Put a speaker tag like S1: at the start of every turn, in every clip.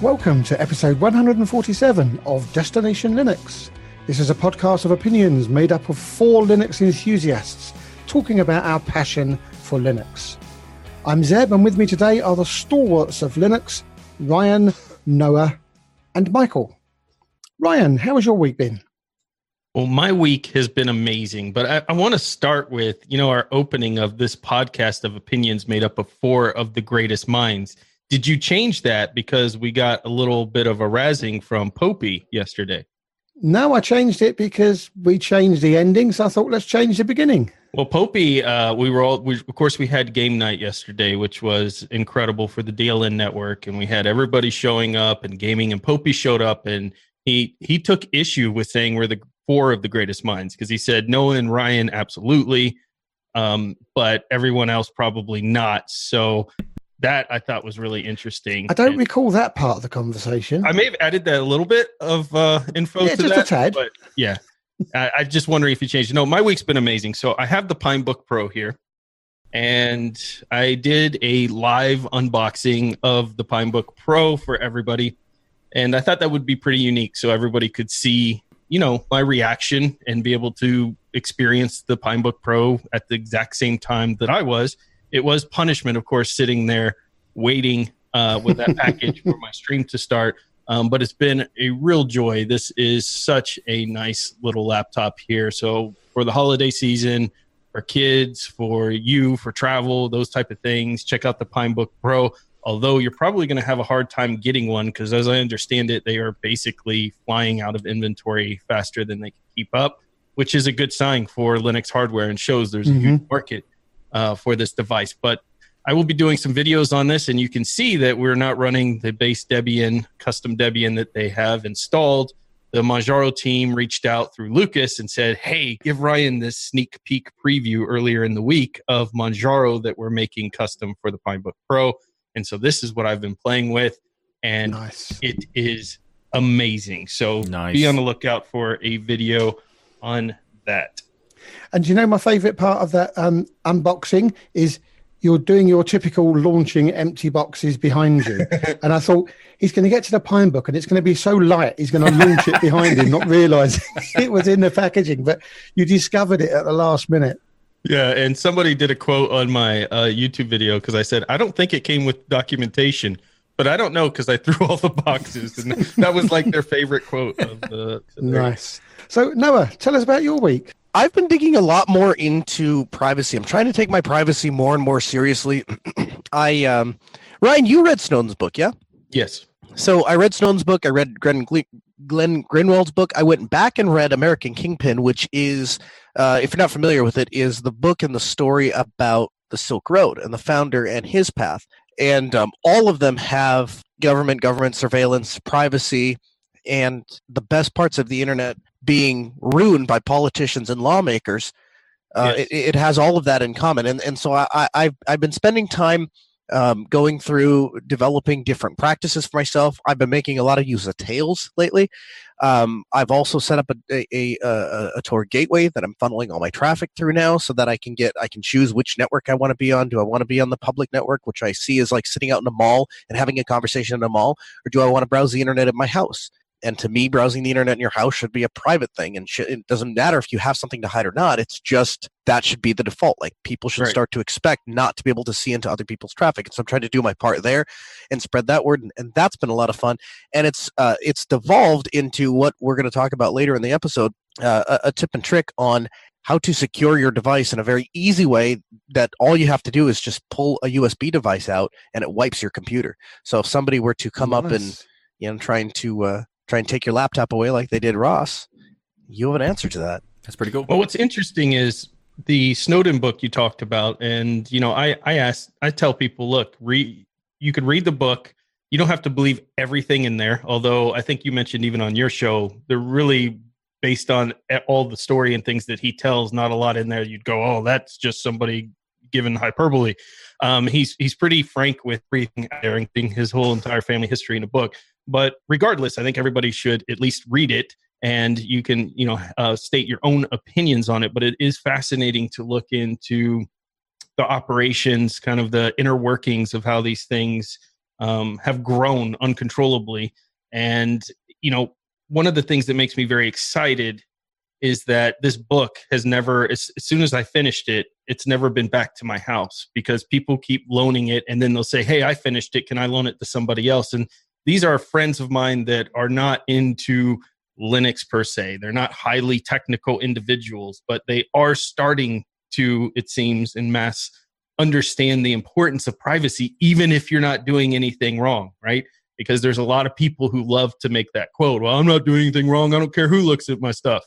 S1: Welcome to episode 147 of Destination Linux. This is a podcast of opinions made up of four Linux enthusiasts talking about our passion for Linux. I'm Zeb, and with me today are the stalwarts of Linux Ryan, Noah, and Michael. Ryan, how has your week been?
S2: Well, my week has been amazing, but I, I want to start with, you know, our opening of this podcast of opinions made up of four of the greatest minds. Did you change that because we got a little bit of a razzing from Popey yesterday?
S1: No, I changed it because we changed the ending. So I thought, let's change the beginning.
S2: Well, Popey, uh, we were all, we, of course, we had game night yesterday, which was incredible for the DLN network, and we had everybody showing up and gaming. And Popey showed up, and he he took issue with saying we're the four of the greatest minds because he said Noah and Ryan absolutely, um, but everyone else probably not. So that I thought was really interesting.
S1: I don't
S2: And
S1: recall that part of the conversation.
S2: I may have added that a little bit of uh, info
S1: Yeah,
S2: to
S1: just a
S2: that,
S1: tad.
S2: but yeah, I, I just wondering if you changed. No, my week's been amazing. So I have the Pinebook Pro here, and I did a live unboxing of the Pinebook Pro for everybody, and I thought that would be pretty unique, so everybody could see, you know, my reaction and be able to experience the Pinebook Pro at the exact same time that I was. It was punishment, of course, sitting there waiting uh, with that package for my stream to start. Um, but it's been a real joy. This is such a nice little laptop here. So for the holiday season, for kids, for you, for travel, those type of things, check out the Pinebook Pro. Although you're probably going to have a hard time getting one because, as I understand it, they are basically flying out of inventory faster than they can keep up, which is a good sign for Linux hardware and shows there's a huge market uh, for this device. But I will be doing some videos on this, and you can see that we're not running the base Debian, custom Debian that they have installed. The Manjaro team reached out through Lucas and said, Hey, give Ryan this sneak peek preview earlier in the week of Manjaro that we're making custom for the Pinebook Pro. And so this is what I've been playing with, and
S1: nice.
S2: it is amazing. So
S3: Nice.
S2: be on the lookout for a video on that.
S1: And you know my favorite part of that um, unboxing is you're doing your typical launching empty boxes behind you. and I thought he's going to get to the Pinebook and it's going to be so light, he's going to launch it behind him, not realizing it was in the packaging. But you discovered it at the last minute.
S2: Yeah, and somebody did a quote on my uh, YouTube video because I said I don't think it came with documentation, but I don't know because I threw all the boxes, and that was like their favorite quote of the.
S1: Nice. So, Noah, tell us about your week.
S4: I've been digging a lot more into privacy. I'm trying to take my privacy more and more seriously. I um Ryan, you read Snowden's book, yeah?
S2: Yes.
S4: So I read Snowden's book. I read Glenn, Glenn Greenwald's book. I went back and read American Kingpin, which is, uh, if you're not familiar with it, is the book and the story about the Silk Road and the founder and his path. And um, all of them have government, government surveillance, privacy, and the best parts of the internet being ruined by politicians and lawmakers. Uh,
S2: Yes.
S4: it, it has all of that in common, and and so I, I I've I've been spending time um, going through developing different practices for myself. I've been making a lot of use of Tails lately. Um, I've also set up a, a, a, a Tor gateway that I'm funneling all my traffic through now, so that I can get I can choose which network I want to be on. Do I want to be on the public network, which I see is like sitting out in a mall and having a conversation in a mall, or do I want to browse the internet at my house? And to me, browsing the internet in your house should be a private thing, and sh- it doesn't matter if you have something to hide or not. It's just that should be the default. Like people should
S2: Right.
S4: start to expect not to be able to see into other people's traffic. And so I'm trying to do my part there and spread that word, and, and that's been a lot of fun. And it's uh, it's devolved into what we're going to talk about later in the episode, uh, a, a tip and trick on how to secure your device in a very easy way that all you have to do is just pull a USB device out and it wipes your computer. So if somebody were to come up and you know trying to uh, try and take your laptop away like they did Ross, you have an answer to that.
S3: That's pretty cool.
S2: Well, what's interesting is the Snowden book you talked about, and you know, I I ask, I tell people, look, read. You could read the book. You don't have to believe everything in there. Although I think you mentioned even on your show, they're really based on all the story and things that he tells. Not a lot in there. You'd go, oh, that's just somebody given hyperbole. Um, he's he's pretty frank with everything there, including his whole entire family history in a book. But regardless, I think everybody should at least read it and you can you know uh, state your own opinions on it but it is fascinating to look into the operations kind of the inner workings of how these things um, have grown uncontrollably. And, you know, one of the things that makes me very excited is that this book has never, as, as soon as I finished it, it's never been back to my house because people keep loaning it and then they'll say, Hey, I finished it. Can I loan it to somebody else? And these are friends of mine that are not into Linux per se. They're not highly technical individuals, but they are starting to, it seems, in mass understand the importance of privacy, even if you're not doing anything wrong, right? Because there's a lot of people who love to make that quote, well, I'm not doing anything wrong. I don't care who looks at my stuff.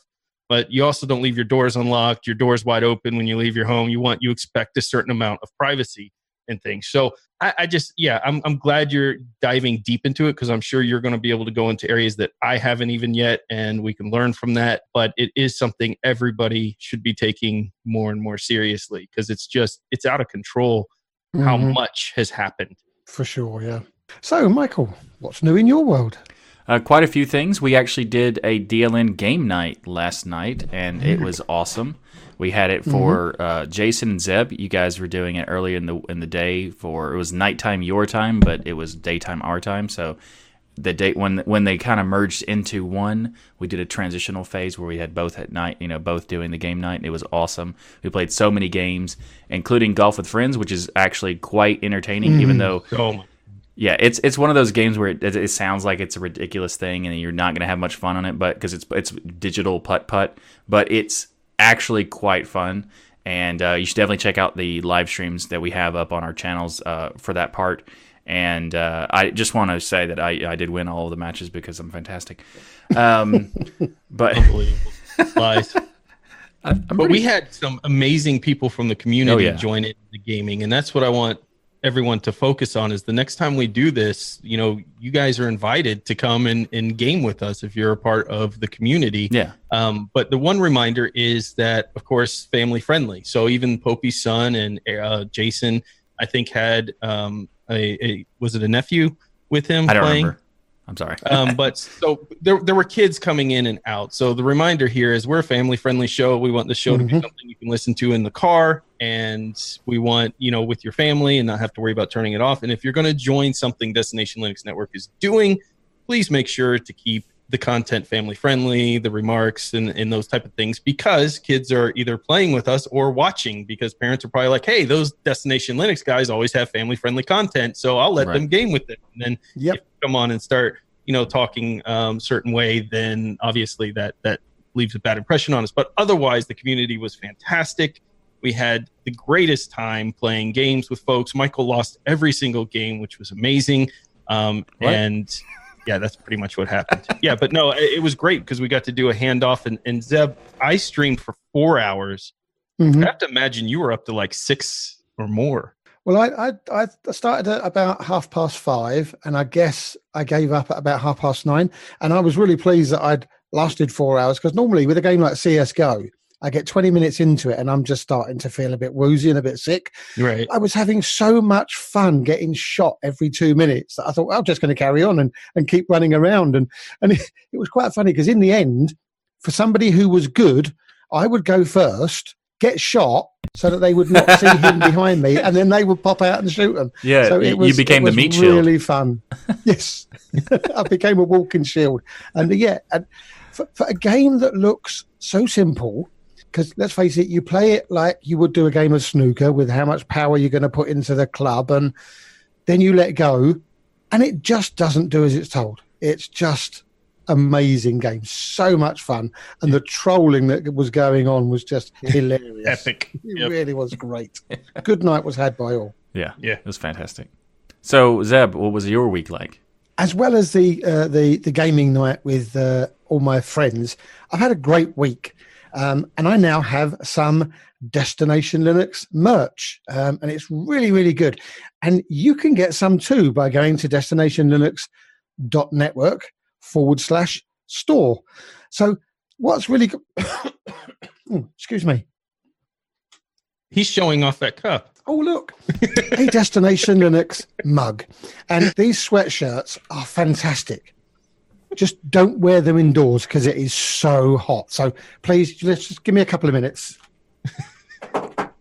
S2: But you also don't leave your doors unlocked, your doors wide open when you leave your home. You want, you expect a certain amount of privacy and things. So I, I just, yeah, I'm, I'm glad you're diving deep into it because I'm sure you're going to be able to go into areas that I haven't even yet, and we can learn from that. But it is something everybody should be taking more and more seriously because it's just, it's out of control mm-hmm. how much has happened.
S1: For sure, yeah. So, Michael, what's new in your world?
S3: Uh, quite a few things. We actually did a DLN game night last night, and it was awesome. We had it for mm-hmm. uh, Jason and Zeb. You guys were doing it early in the in the day for it was nighttime your time, but it was daytime our time. So the date when when they kind of merged into one, we did a transitional phase where we had both at night, you know, both doing the game night. It was awesome. We played so many games, including golf with friends, which is actually quite entertaining, mm. even though.
S2: Oh
S3: yeah, it's it's one of those games where it, it sounds like it's a ridiculous thing and you're not going to have much fun on it, but because it's it's digital putt putt, but it's actually quite fun. And uh, you should definitely check out the live streams that we have up on our channels uh, for that part. And uh, I just want to say that I, I did win all of the matches because I'm fantastic. Um, but
S2: lies. but pretty... we had some amazing people from the community oh, yeah. join in the gaming, and that's what I want everyone to focus on is the next time we do this, you know, you guys are invited to come and, and game with us if you're a part of the community.
S3: Yeah.
S2: Um, but the one reminder is that, of course, family friendly. So even Popey's son and uh, Jason, I think, had um, a, a, was it a nephew with him
S3: I don't
S2: playing?
S3: Remember. I'm sorry.
S2: um, but so there, there were kids coming in and out. So the reminder here is we're a family friendly show. We want the show mm-hmm. to be mm-hmm. something you can listen to in the car, and we want you know with your family and not have to worry about turning it off. And if you're going to join something Destination Linux Network is doing, please make sure to keep the content family friendly, the remarks and, and those type of things, because kids are either playing with us or watching because parents are probably like, hey, those Destination Linux guys always have family friendly content. So I'll let right. them game with it. And then yep. come on and start, you know, talking um, certain way, then obviously that that leaves a bad impression on us. But otherwise the community was fantastic. We had the greatest time playing games with folks. Michael lost every single game, which was amazing. Um, and yeah, that's pretty much what happened. yeah, but no, it, it was great because we got to do a handoff. And, and Zeb, I streamed for four hours. Mm-hmm. I have to imagine you were up to like six or more.
S1: Well, I, I I started at about half past five, and I guess I gave up at about half past nine. And I was really pleased that I'd lasted four hours because normally with a game like CS:GO, I get 20 minutes into it and I'm just starting to feel a bit woozy and a bit sick.
S2: Right.
S1: I was having so much fun getting shot every two minutes that I thought, well, I'm just going to carry on and, and keep running around. And, and it, it was quite funny because in the end, for somebody who was good, I would go first, get shot so that they would not see him behind me, and then they would pop out and shoot them.
S3: Yeah, so it was, you became
S1: the
S3: meat
S1: really
S3: shield.
S1: Really fun. yes, I became a walking shield, and yeah, and for, for a game that looks so simple because let's face it, you play it like you would do a game of snooker with how much power you're going to put into the club, and then you let go, and it just doesn't do as it's told. It's just amazing game, so much fun, and the trolling that was going on was just hilarious,
S2: epic.
S1: It yep. really was great. Good night was had by all.
S3: Yeah, yeah, it was fantastic. So Zeb, what was your week like?
S1: As well as the uh, the the gaming night with uh, all my friends, I've had a great week. Um, and I now have some Destination Linux merch, um, and it's really, really good. And you can get some too by going to destinationlinux.network forward slash store. So, what's really good? excuse me.
S2: He's showing off that cup.
S1: Oh, look, a Destination Linux mug. And these sweatshirts are fantastic just don't wear them indoors because it is so hot. So please, let's just give me a couple of minutes.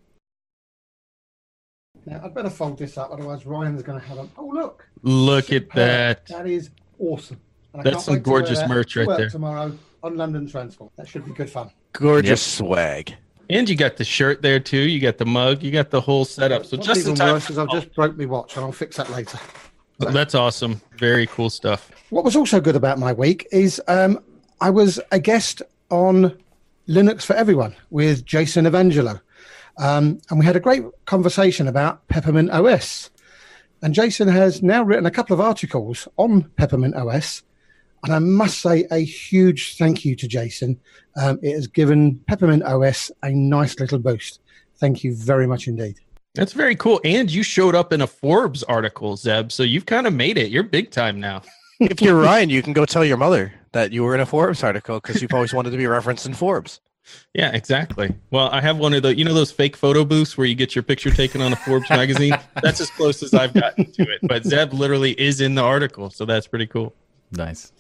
S1: Now, I'd better fold this up, otherwise Ryan's going to have a. Oh, look.
S2: Look at that.
S1: That is awesome. And
S2: That's some
S1: wait to
S2: gorgeous
S1: that
S2: merch right there.
S1: Tomorrow on London Transport. That should be good fun.
S4: Gorgeous swag.
S2: And you got the shirt there too. You got the mug. You got the whole setup. So
S1: What's
S2: just in
S1: even
S2: time.
S1: worse is I've just broke my watch, and I'll fix that later.
S2: That's awesome. Very cool stuff.
S1: What was also good about my week is um, I was a guest on Linux for Everyone with Jason Evangelho. Um, and we had a great conversation about Peppermint OS. And Jason has now written a couple of articles on Peppermint OS. And I must say a huge thank you to Jason. Um, it has given Peppermint OS a nice little boost. Thank you very much indeed.
S2: That's very cool. And you showed up in a Forbes article, Zeb. So you've kind of made it. You're big time now.
S4: if you're Ryan, you can go tell your mother that you were in a Forbes article because you've always wanted to be referenced in Forbes.
S2: Yeah, exactly. Well, I have one of the, you know, those fake photo booths where you get your picture taken on a Forbes magazine. That's as close as I've gotten to it. But Zeb literally is in the article, so that's pretty cool.
S3: Nice.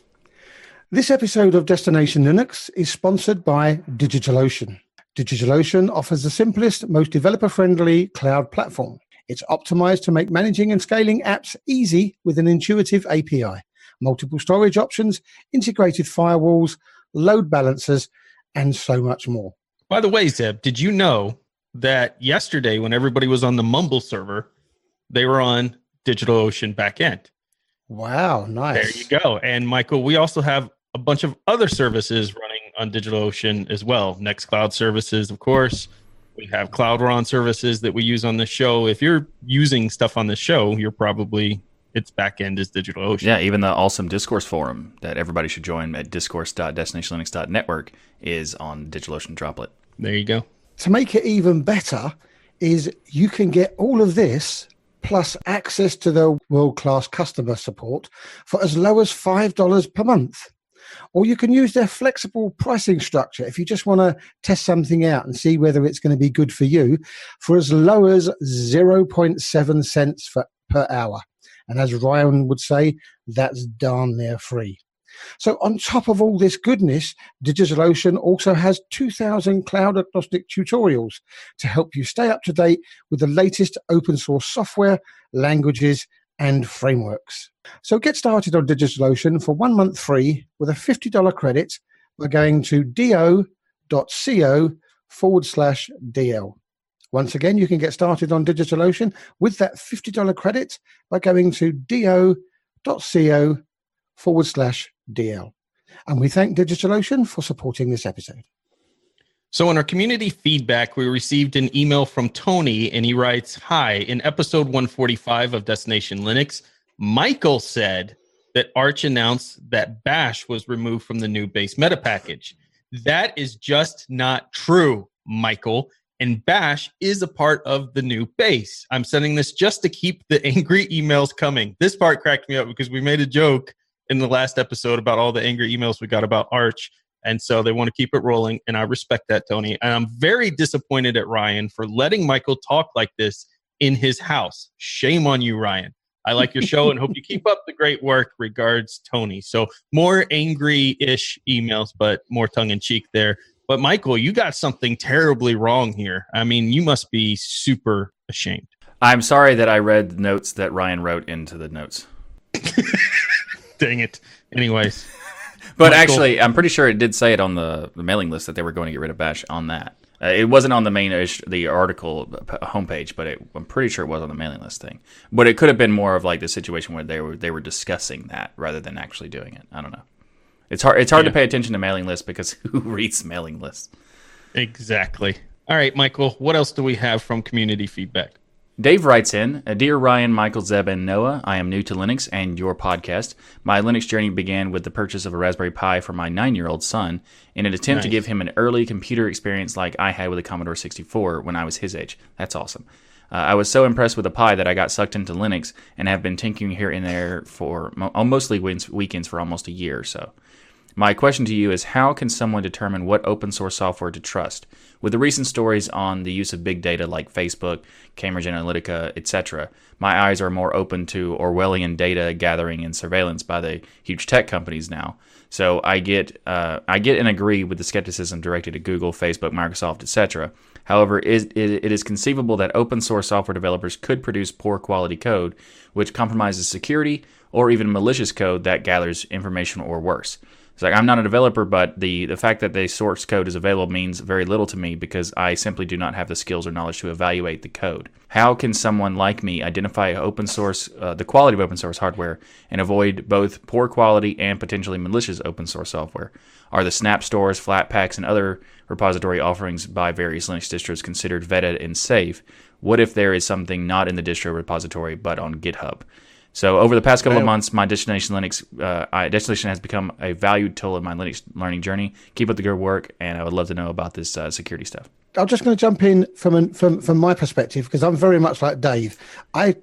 S1: This episode of Destination Linux is sponsored by DigitalOcean. DigitalOcean offers the simplest, most developer friendly cloud platform. It's optimized to make managing and scaling apps easy with an intuitive API, multiple storage options, integrated firewalls, load balancers, and so much more.
S2: By the way, Zeb, did you know that yesterday when everybody was on the Mumble server, they were on DigitalOcean backend?
S1: Wow, nice.
S2: There you go. And Michael, we also have a bunch of other services running on DigitalOcean as well. Nextcloud services, of course. We have Cloud Run services that we use on the show. If you're using stuff on the show, you're probably its backend is DigitalOcean.
S3: Yeah, even the awesome discourse forum that everybody should join at discourse.destinationlinux.network is on DigitalOcean Droplet.
S2: There you go.
S1: To make it even better, is you can get all of this plus access to the world class customer support for as low as $5 per month. Or you can use their flexible pricing structure if you just want to test something out and see whether it's going to be good for you for as low as 0.7 cents for, per hour. And as Ryan would say, that's darn near free. So, on top of all this goodness, DigitalOcean also has 2,000 cloud agnostic tutorials to help you stay up to date with the latest open source software, languages, and frameworks. So, get started on DigitalOcean for one month free with a $50 credit by going to do.co forward slash DL. Once again, you can get started on DigitalOcean with that $50 credit by going to do.co forward slash DL. And we thank DigitalOcean for supporting this episode.
S2: So, in our community feedback, we received an email from Tony, and he writes Hi, in episode 145 of Destination Linux, Michael said that Arch announced that Bash was removed from the new base meta package. That is just not true, Michael. And Bash is a part of the new base. I'm sending this just to keep the angry emails coming. This part cracked me up because we made a joke in the last episode about all the angry emails we got about Arch. And so they want to keep it rolling. And I respect that, Tony. And I'm very disappointed at Ryan for letting Michael talk like this in his house. Shame on you, Ryan. I like your show and hope you keep up the great work. Regards, Tony. So more angry ish emails, but more tongue in cheek there. But Michael, you got something terribly wrong here. I mean, you must be super ashamed.
S3: I'm sorry that I read the notes that Ryan wrote into the notes.
S2: Dang it. Anyways,
S3: But
S2: Michael.
S3: actually, I'm pretty sure it did say it on the, the mailing list that they were going to get rid of Bash on that. Uh, it wasn't on the main ish, the article homepage, but it, I'm pretty sure it was on the mailing list thing. But it could have been more of like the situation where they were they were discussing that rather than actually doing it. I don't know. It's hard. It's hard
S2: Yeah.
S3: to pay attention to mailing lists because who reads mailing lists?
S2: exactly. All right, Michael, what else do we have from community feedback?
S3: Dave writes in, "Uh, Dear Ryan, Michael, Zeb, and Noah, I am new to Linux and your podcast. My Linux journey began with the purchase of a Raspberry Pi for my nine year old son in an attempt to give him an early computer experience like I had with a Commodore 64 when I was his age. That's awesome. Uh, I was so impressed with the Pi that I got sucked into Linux and have been tinkering here and there for mo- uh, mostly weekends for almost a year or so. My question to you is how can someone determine what open source software to trust? With the recent stories on the use of big data like Facebook, Cambridge Analytica, etc., my eyes are more open to Orwellian data gathering and surveillance by the huge tech companies now. So I get uh, I get and agree with the skepticism directed at Google, Facebook, Microsoft, etc. However, it, it is conceivable that open source software developers could produce poor quality code, which compromises security, or even malicious code that gathers information or worse. It's like I'm not a developer, but the the fact that the source code is available means very little to me because I simply do not have the skills or knowledge to evaluate the code. How can someone like me identify open source, uh, the quality of open source hardware, and avoid both poor quality and potentially malicious open source software? Are the snap stores, Flatpaks, and other repository offerings by various Linux distros considered vetted and safe? What if there is something not in the distro repository but on GitHub? So over the past couple of months, my Destination Linux uh, Destination has become a valued tool in my Linux learning journey. Keep up the good work, and I would love to know about this uh, security stuff.
S1: I'm just going to jump in from an, from from my perspective because I'm very much like Dave. I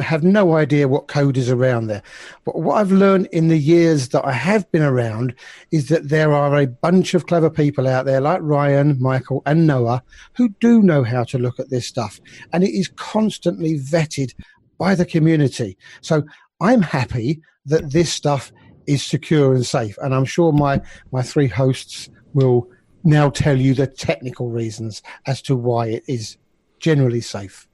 S1: have no idea what code is around there. But what I've learned in the years that I have been around is that there are a bunch of clever people out there like Ryan, Michael, and Noah who do know how to look at this stuff. And it is constantly vetted by the community. So I'm happy that this stuff is secure and safe. And I'm sure my, my three hosts will now tell you the technical reasons as to why it is generally safe.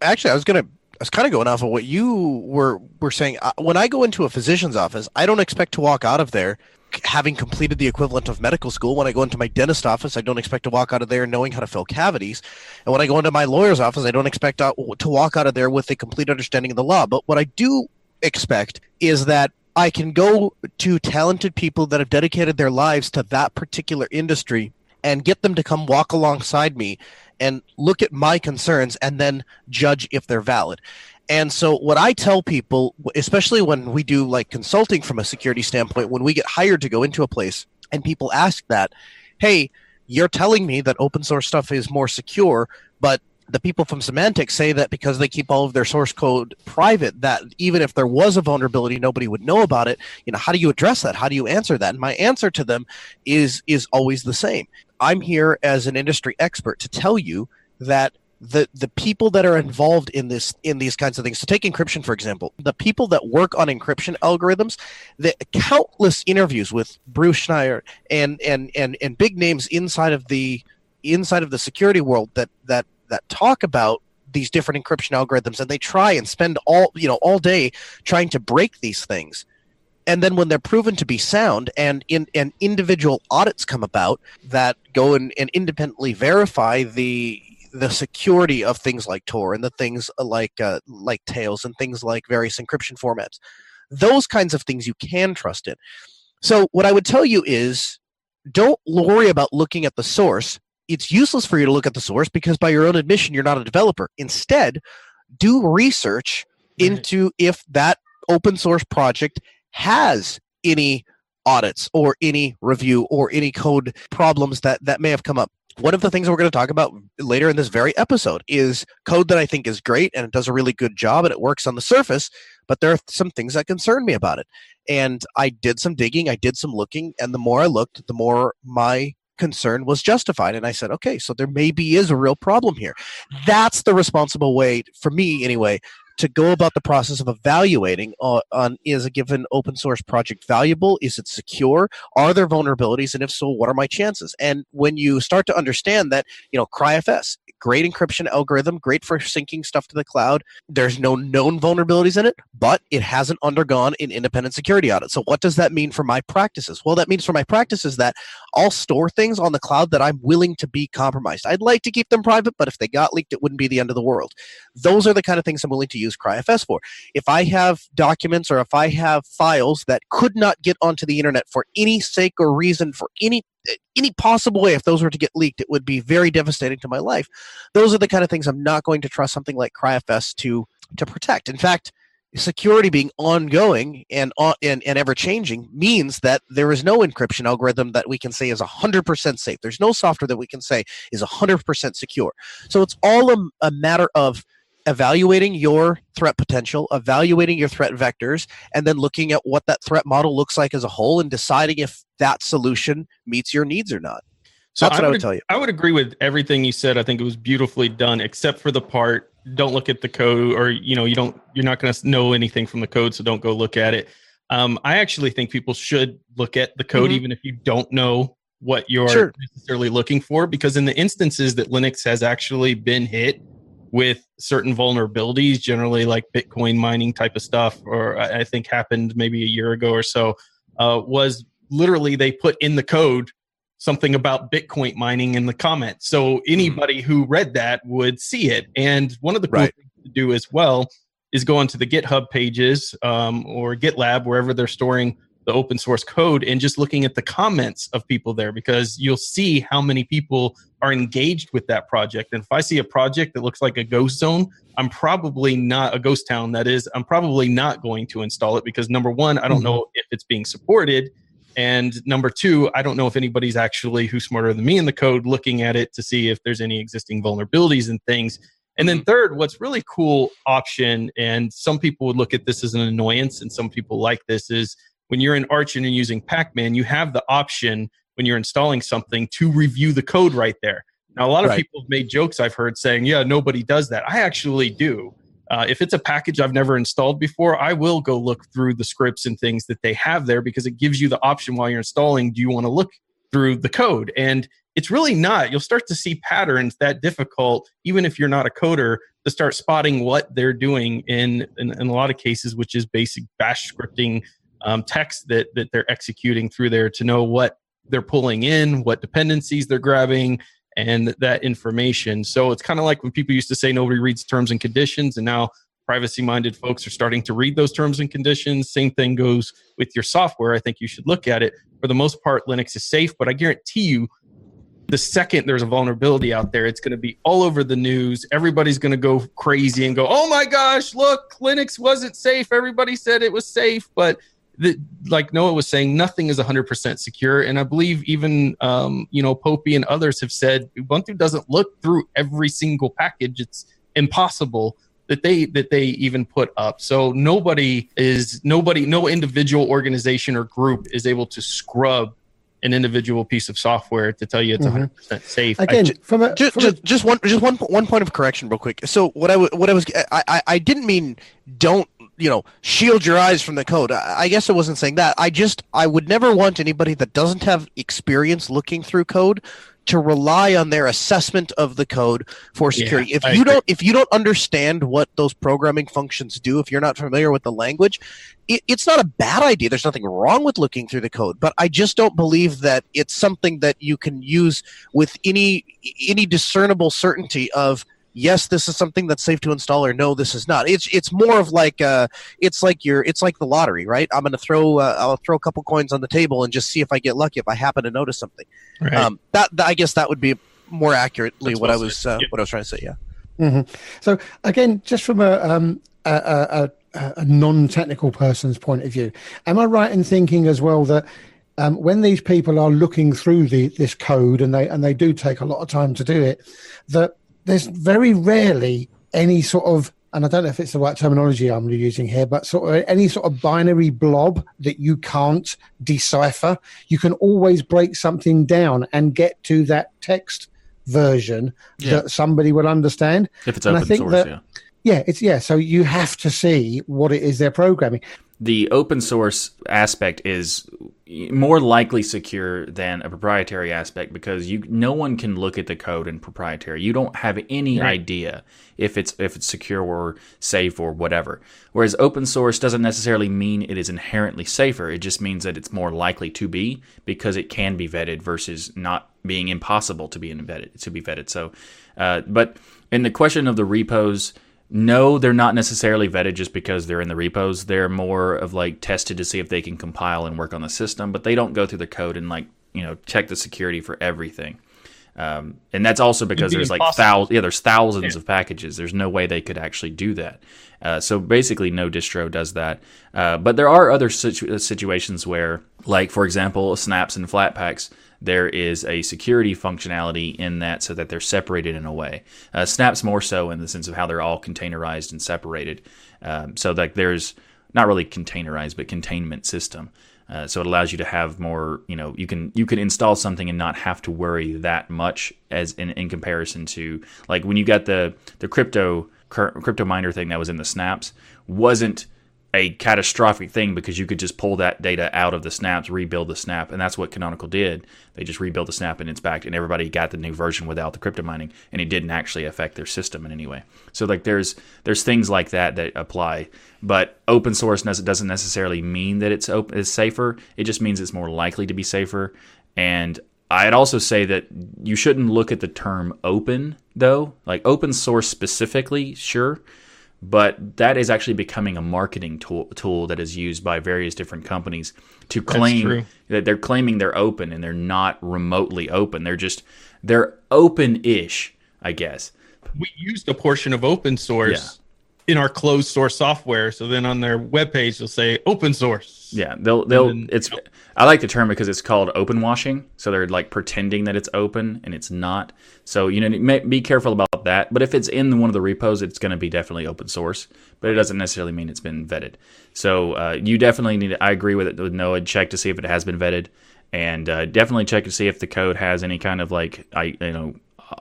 S4: Actually, I was going to I was kind of going off of what you were were saying. Uh, when I go into a physician's office, I don't expect to walk out of there having completed the equivalent of medical school. When I go into my dentist office, I don't expect to walk out of there knowing how to fill cavities. And when I go into my lawyer's office, I don't expect to walk out of there with a complete understanding of the law. But what I do expect is that I can go to talented people that have dedicated their lives to that particular industry and get them to come walk alongside me and look at my concerns and then judge if they're valid. And so, what I tell people, especially when we do like consulting from a security standpoint, when we get hired to go into a place and people ask that, hey, you're telling me that open source stuff is more secure, but the people from Symantec say that because they keep all of their source code private, that even if there was a vulnerability, nobody would know about it. You know, how do you address that? How do you answer that? And my answer to them is is always the same. I'm here as an industry expert to tell you that the the people that are involved in this in these kinds of things so take encryption for example. The people that work on encryption algorithms the countless interviews with bruce schneier and and and and big names inside of the inside of the security world that that that talk about these different encryption algorithms and they try and spend all you know all day trying to break these things and then when they're proven to be sound and in and individual audits come about that go and, and independently verify the the security of things like Tor and the things like uh, like Tails and things like various encryption formats. Those kinds of things you can trust in. So what I would tell you is don't worry about looking at the source. It's useless for you to look at the source because by your own admission you're not a developer. Instead, do research into if that open source project has any audits or any review or any code problems that that may have come up one of the things we're going to talk about later in this very episode is code that I think is great and it does a really good job and it works on the surface, but there are some things that concern me about it. And I did some digging, I did some looking, and the more I looked, the more my concern was justified. And I said, okay, so there maybe is a real problem here. That's the responsible way, for me anyway, to go about the process of evaluating on, on, is a given open source project valuable? Is it secure? Are there vulnerabilities? And if so what are my chances? And when you start to understand that you know cryfs great encryption algorithm great for syncing stuff to the cloud. There's no known vulnerabilities in it but it hasn't undergone an independent security audit. So what does that mean for my practices? Well that means for my practices that i'll store things on the cloud that i'm willing to be compromised. I'd like to keep them private but if they got leaked it wouldn't be the end of the world. Those are the kind of things i'm willing to use CryFS for. If I have documents or if I have files that could not get onto the internet for any sake or reason, for any any possible way, if those were to get leaked, it would be very devastating to my life. Those are the kind of things I'm not going to trust something like CryFS to to protect. In fact, security being ongoing and uh, and, and ever changing means that there is no encryption algorithm that we can say is 100% safe. There's no software that we can say is 100% secure. So it's all a, a matter of evaluating your threat potential, evaluating your threat vectors, and then looking at what that threat model looks like as a whole and deciding if that solution meets your needs or not.
S2: So
S4: That's
S2: I
S4: what I
S2: would,
S4: would tell you.
S2: I would agree with everything you said. I think it was beautifully done, except for the part don't look at the code, or you know, you don't, you're not going to know anything from the code, so don't go look at it. Um, I actually think people should look at the code,
S4: Mhm.
S2: even if you don't know what you're
S4: Sure.
S2: necessarily looking for, because in the instances that Linux has actually been hit with certain vulnerabilities, generally like Bitcoin mining type of stuff, or I I think happened maybe a year ago or so, uh, was literally they put in the code something about Bitcoin mining in the comments. So anybody who read that would see it. And one of the cool
S4: Right.
S2: things to do as well is go onto the GitHub pages um, or GitLab, wherever they're storing the open source code, and just looking at the comments of people there because you'll see how many people are engaged with that project. And if I see a project that looks like a ghost zone, I'm probably not a ghost town. That is, I'm probably not going to install it because number one, I don't know if it's being supported. And number two, I don't know if anybody's actually who's smarter than me in the code looking at it to see if there's any existing vulnerabilities and things. And then mm-hmm. third, what's really cool option, and some people would look at this as an annoyance, and some people like this is when you're in Arch and you're using Pacman, you have the option when you're installing something to review the code right there. Now, a lot of
S4: Right.
S2: people have made jokes I've heard saying, "Yeah, nobody does that." I actually do. Uh, if it's a package I've never installed before, I will go look through the scripts and things that they have there because it gives you the option while you're installing. Do you want to look through the code? And it's really not. You'll start to see patterns that difficult, even if you're not a coder, to start spotting what they're doing in in, in a lot of cases, which is basic Bash scripting um, text that that they're executing through there to know what they're pulling in, what dependencies they're grabbing, and that information. So it's kind of like when people used to say nobody reads terms and conditions, and now privacy minded folks are starting to read those terms and conditions. Same thing goes with your software. I think you should look at it. For the most part, Linux is safe, but I guarantee you, the second there's a vulnerability out there, it's going to be all over the news. Everybody's going to go crazy and go, oh my gosh, look, Linux wasn't safe. Everybody said it was safe, but the, like Noah was saying, nothing is 100% secure. And I believe even, um, you know, Popey and others have said Ubuntu doesn't look through every single package. It's impossible that they that they even put up. So nobody is nobody no individual organization or group is able to scrub an individual piece of software to tell you it's
S1: Mhm.
S2: 100% safe. I
S1: Again,
S2: ju-
S1: from a,
S4: just,
S1: from a-
S4: just, just one just one one point of correction real quick so what i wa- what i was I, I i didn't mean don't you know shield your eyes from the code. I, I guess i wasn't saying that. I just i would never want anybody that doesn't have experience looking through code to rely on their assessment of the code for
S2: Yeah,
S4: security. If
S2: I
S4: you
S2: agree.
S4: don't if you don't understand what those programming functions do if you're not familiar with the language it, it's not a bad idea. There's nothing wrong with looking through the code but i just don't believe that it's something that you can use with any any discernible certainty of yes this is something that's safe to install or no this is not it's it's more of like uh it's like your it's like the lottery right i'm going to throw uh, i'll throw a couple coins on the table and just see if i get lucky if i happen to notice something
S2: right.
S4: um that, that i guess that would be more accurately
S2: That's
S4: what i was uh,
S2: Yeah.
S4: what i was trying to say yeah
S1: Mhm. So again, just from a, um, a, a, a, a non-technical person's point of view, am I right in thinking as well that um, when these people are looking through the, this code and they and they do take a lot of time to do it, that there's very rarely any sort of and I don't know if it's the right terminology I'm using here, but sort of any sort of binary blob that you can't decipher. You can always break something down and get to that text version
S3: Yeah.
S1: that somebody will understand.
S3: If it's
S1: And I
S3: open
S1: think
S3: source,
S1: that-
S3: yeah.
S1: Yeah, it's yeah. So you have to see what it is they're programming.
S3: The open source aspect is more likely secure than a proprietary aspect because you no one can look at the code in proprietary. You don't have any
S2: Right.
S3: idea if it's if it's secure or safe or whatever. Whereas open source doesn't necessarily mean it is inherently safer. It just means that it's more likely to be because it can be vetted versus not being impossible to be vetted to be vetted. So, uh, but in the question of the repos, no, they're not necessarily vetted just because they're in the repos. They're more of like tested to see if they can compile and work on the system, but they don't go through the code and like you know check the security for everything. Um, and that's also because
S2: be
S3: there's like thousands, yeah, there's thousands
S2: Yeah.
S3: of packages. There's no way they could actually do that. Uh, so basically, no distro does that. Uh, but there are other situ- situations where, like for example, snaps and flatpaks, there is a security functionality in that so that they're separated in a way. Uh, snaps more so in the sense of how they're all containerized and separated. Um, so like there's not really containerized, but containment system. Uh, so it allows you to have more, you know, you can you can install something and not have to worry that much as in, in comparison to like when you got the the crypto crypto miner thing that was in the snaps wasn't a catastrophic thing because you could just pull that data out of the snaps, rebuild the snap, and that's what Canonical did. They just rebuilt the snap and it's back, and everybody got the new version without the crypto mining, and it didn't actually affect their system in any way. So like there's there's things like that that apply, but open source doesn't necessarily mean that it's open is safer. It just means it's more likely to be safer. And I'd also say that you shouldn't look at the term open though, like open source specifically, sure but that is actually becoming a marketing tool, tool that is used by various different companies to claim that they're claiming they're open and they're not remotely open. They're just they're open-ish, I guess.
S2: We used a portion of open source yeah. In our closed source software, so then on their webpage they'll say open source.
S3: Yeah, they'll they'll then, it's you know, I like the term because it's called open washing. So they're like pretending that it's open and it's not. So you know, be careful about that. But if it's in one of the repos, it's going to be definitely open source. But it doesn't necessarily mean it's been vetted. So uh, you definitely need. To, I agree with it with Noah. Check to see if it has been vetted, and uh, definitely check to see if the code has any kind of like I you know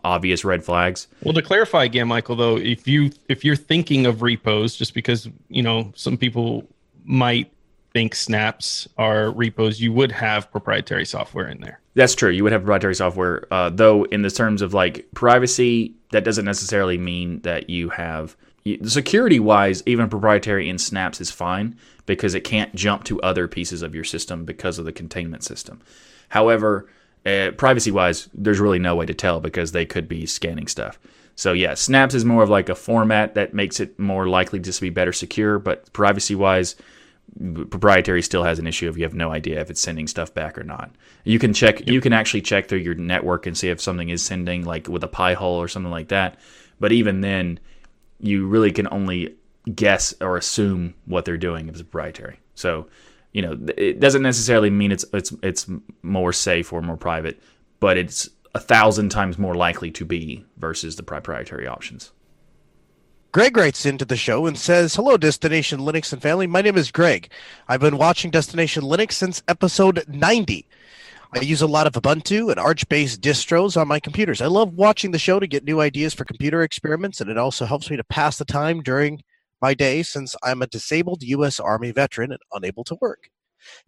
S3: obvious red flags.
S2: Well, to clarify again, Michael, though, if you if you're thinking of repos, just because you know some people might think snaps are repos, you would have proprietary software in there.
S3: That's true. You would have proprietary software, uh, though. In the terms of like privacy, that doesn't necessarily mean that you have security wise. Even proprietary in snaps is fine because it can't jump to other pieces of your system because of the containment system. However, uh, privacy wise, there's really no way to tell because they could be scanning stuff. So yeah, snaps is more of like a format that makes it more likely just to be better secure, but privacy wise proprietary still has an issue if you have no idea if it's sending stuff back or not. You can check yep. you can actually check through your network and see if something is sending like with a Pi-hole or something like that. But even then you really can only guess or assume what they're doing if it's proprietary. So, you know, it doesn't necessarily mean it's it's it's more safe or more private, but it's a thousand times more likely to be versus the proprietary options.
S4: Greg writes into the show and says, Hello, Destination Linux and family. My name is Greg. I've been watching Destination Linux since episode 90. I use a lot of Ubuntu and Arch based distros on my computers. I love watching the show to get new ideas for computer experiments, and it also helps me to pass the time during my day since I'm a disabled U.S. Army veteran and unable to work.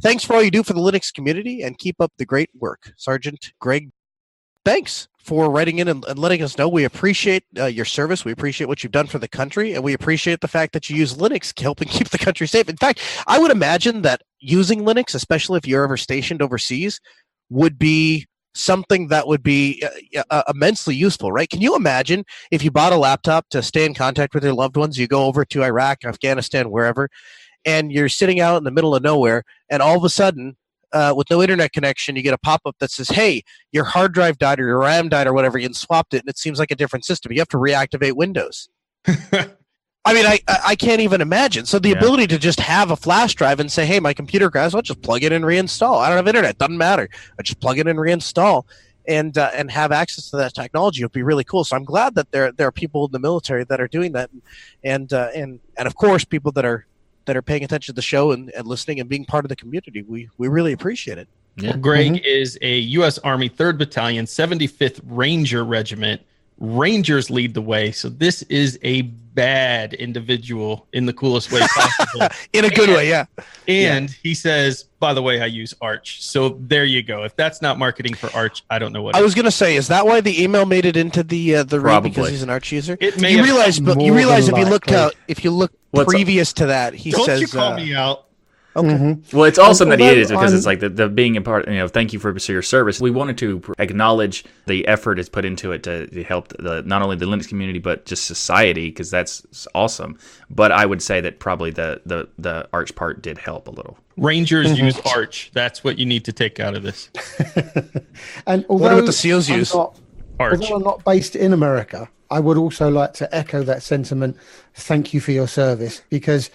S4: Thanks for all you do for the Linux community and keep up the great work. Sergeant Greg thanks for writing in and, and letting us know. We appreciate uh, your service. We appreciate what you've done for the country, and we appreciate the fact that you use Linux helping keep the country safe. In fact, I would imagine that using Linux, especially if you're ever stationed overseas, would be something that would be uh, uh, immensely useful, right? Can you imagine if you bought a laptop to stay in contact with your loved ones? You go over to Iraq, Afghanistan, wherever, and you're sitting out in the middle of nowhere, and all of a sudden uh, with no internet connection, you get a pop up that says, "Hey, your hard drive died or your RAM died or whatever, and swapped it, and it seems like a different system. You have to reactivate Windows." I mean, I I can't even imagine. So the yeah. ability to just have a flash drive and say, "Hey, my computer crashed. I'll just plug it and reinstall. I don't have internet. Doesn't matter. I just plug it and reinstall." And, uh, and have access to that technology would be really cool. So I'm glad that there there are people in the military that are doing that, and uh, and and of course people that are that are paying attention to the show and, and listening and being part of the community. We we really appreciate it.
S2: Yeah. Well, Greg mm-hmm. is a U.S. Army 3rd Battalion, 75th Ranger Regiment. Rangers lead the way. So this is a bad individual in the coolest way possible.
S4: in a good and, way, yeah.
S2: And
S4: yeah.
S2: he says, by the way, I use Arch. So there you go. If that's not marketing for Arch, I don't know what.
S4: I was going to say, is that why the email made it into the uh, the read because he's an Arch user?
S2: It may
S4: you realize, but you realize if you look out, if you look What's previous to that, he says,
S2: don't
S4: says,
S2: you call uh, me out.
S3: Okay. Mm-hmm. Well, it's awesome that he is because I'm, it's like the, the being a part. You know, thank you for your service. We wanted to acknowledge the effort is put into it to, to help the not only the Linux community but just society because that's awesome. But I would say that probably the the the Arch part did help a little.
S2: Rangers mm-hmm. use Arch. That's what you need to take out of this.
S1: and although
S4: what about the SEALs use?
S1: Not, although I'm not based in America, I would also like to echo that sentiment. Thank you for your service because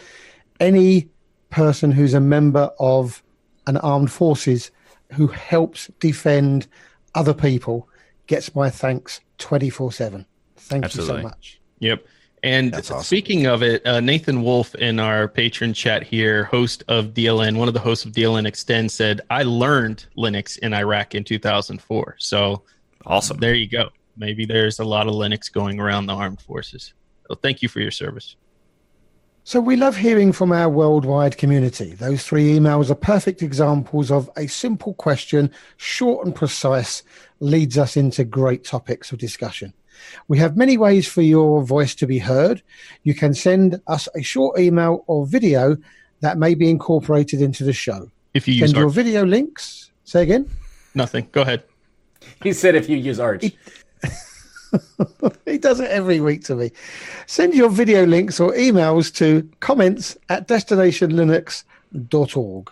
S1: any person who's a member of an armed forces who helps defend other people gets my thanks 24 7. Thank Absolutely. you so much.
S2: Yep. And
S4: awesome.
S2: speaking of it, uh, Nathan Wolf in our patron chat here, host of DLN, one of the hosts of DLN Extend, said, I learned Linux in Iraq in 2004. So
S3: Awesome.
S2: there you go. Maybe there's a lot of Linux going around the armed forces. So thank you for your service.
S1: So we love hearing from our worldwide community. Those three emails are perfect examples of a simple question, short and precise, leads us into great topics of discussion. We have many ways for your voice to be heard. You can send us a short email or video that may be incorporated into the show.
S2: If you use
S1: Send your video links. Say again.
S2: Nothing. Go ahead.
S3: He said if you use Arch.
S1: He does it every week to me. Send your video links or emails to comments at destinationlinux.org.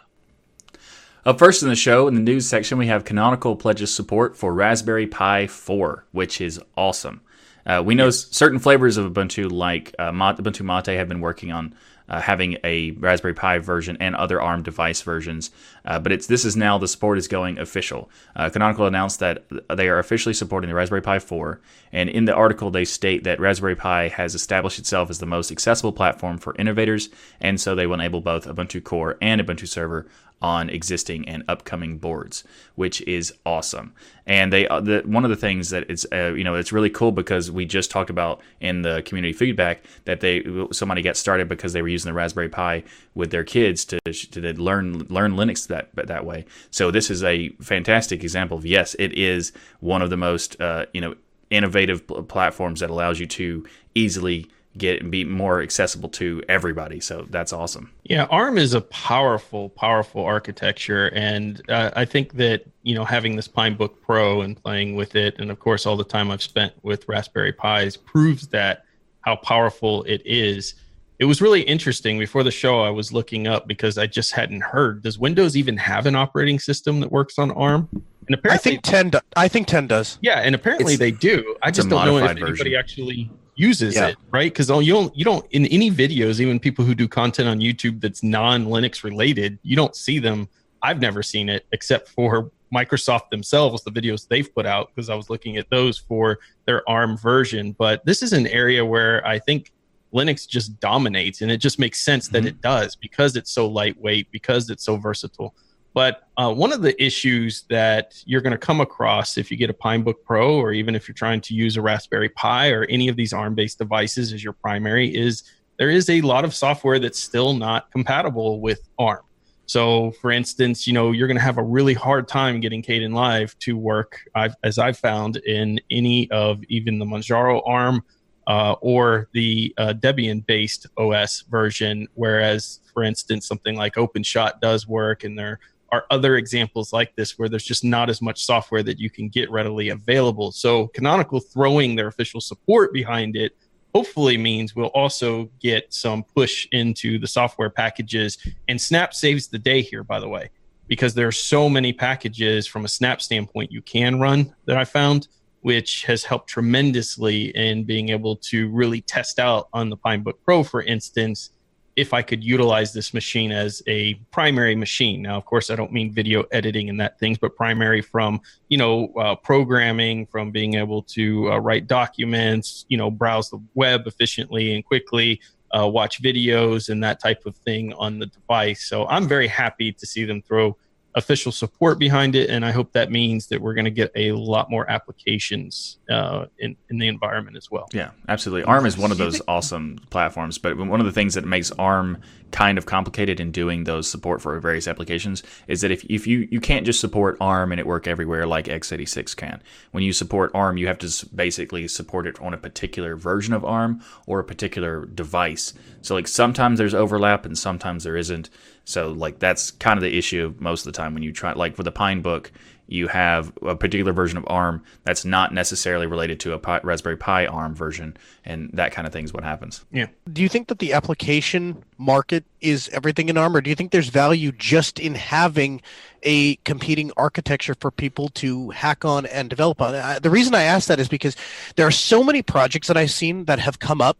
S3: Up first in the show, in the news section, we have Canonical pledges support for Raspberry Pi 4, which is awesome. Uh, we know certain flavors of Ubuntu, like uh, Ubuntu Mate, have been working on uh, having a Raspberry Pi version and other ARM device versions, uh, but it's this is now the support is going official. Uh, Canonical announced that they are officially supporting the Raspberry Pi 4, and in the article they state that Raspberry Pi has established itself as the most accessible platform for innovators, and so they will enable both Ubuntu Core and Ubuntu Server on existing and upcoming boards, which is awesome. And they, uh, the, one of the things that it's, uh, you know, it's really cool because we just talked about in the community feedback that they somebody got started because they were using the Raspberry Pi with their kids to to learn learn Linux that that way. So this is a fantastic example of yes, it is one of the most uh, you know innovative pl- platforms that allows you to easily get and be more accessible to everybody. So that's awesome.
S2: Yeah, ARM is a powerful, powerful architecture, and uh, I think that you know having this Pinebook Pro and playing with it, and of course all the time I've spent with Raspberry Pis proves that how powerful it is. It was really interesting before the show. I was looking up because I just hadn't heard. Does Windows even have an operating system that works on ARM? And apparently,
S4: I think ten. Do- I think ten does.
S2: yeah, and apparently
S3: It's-
S2: they do. I just don't know if
S3: modified
S2: anybody
S3: version.
S2: actually uses
S4: Yeah.
S2: it, right? Because you don't you don't in any videos, even people who do content on YouTube that's non Linux related, you don't see them. I've never seen it except for Microsoft themselves, the videos they've put out, because I was looking at those for their ARM version. But this is an area where I think Linux just dominates, and it just makes sense that
S3: Mhm.
S2: it does because it's so lightweight, because it's so versatile. But uh, one of the issues that you're going to come across if you get a Pinebook Pro, or even if you're trying to use a Raspberry Pi or any of these ARM-based devices as your primary, is there is a lot of software that's still not compatible with ARM. So, for instance, you know you're going to have a really hard time getting Kdenlive to work, I've, as I've found in any of even the Manjaro ARM uh, or the uh, Debian-based OS version. Whereas, for instance, something like OpenShot does work, and there are other examples like this where there's just not as much software that you can get readily available. So, Canonical throwing their official support behind it hopefully means we'll also get some push into the software packages. And Snap saves the day here, by the way, because there are so many packages from a Snap standpoint you can run that I found, which has helped tremendously in being able to really test out on the Pinebook Pro, for instance, if I could utilize this machine as a primary machine. Now, of course, I don't mean video editing and that things, but primary from you know uh, programming, from being able to uh, write documents, you know, browse the web efficiently and quickly, uh, watch videos and that type of thing on the device. So I'm very happy to see them throw official support behind it, and I hope that means that we're going to get a lot more applications uh, in in the environment as well.
S3: Yeah, absolutely. ARM is one of those awesome platforms, but one of the things that makes ARM kind of complicated in doing those support for various applications is that if, if you, you can't just support ARM and it work everywhere like x86 can. When you support ARM, you have to basically support it on a particular version of ARM or a particular device. So like sometimes there's overlap and sometimes there isn't. So like that's kind of the issue most of the time when you try like with the Pinebook, you have a particular version of ARM that's not necessarily related to a Pi, Raspberry Pi ARM version, and that kind of thing is what happens. Yeah.
S4: Do you think that the application market is everything in ARM, or do you think there's value just in having a competing architecture for people to hack on and develop on? The reason I ask that is because there are so many projects that I've seen that have come up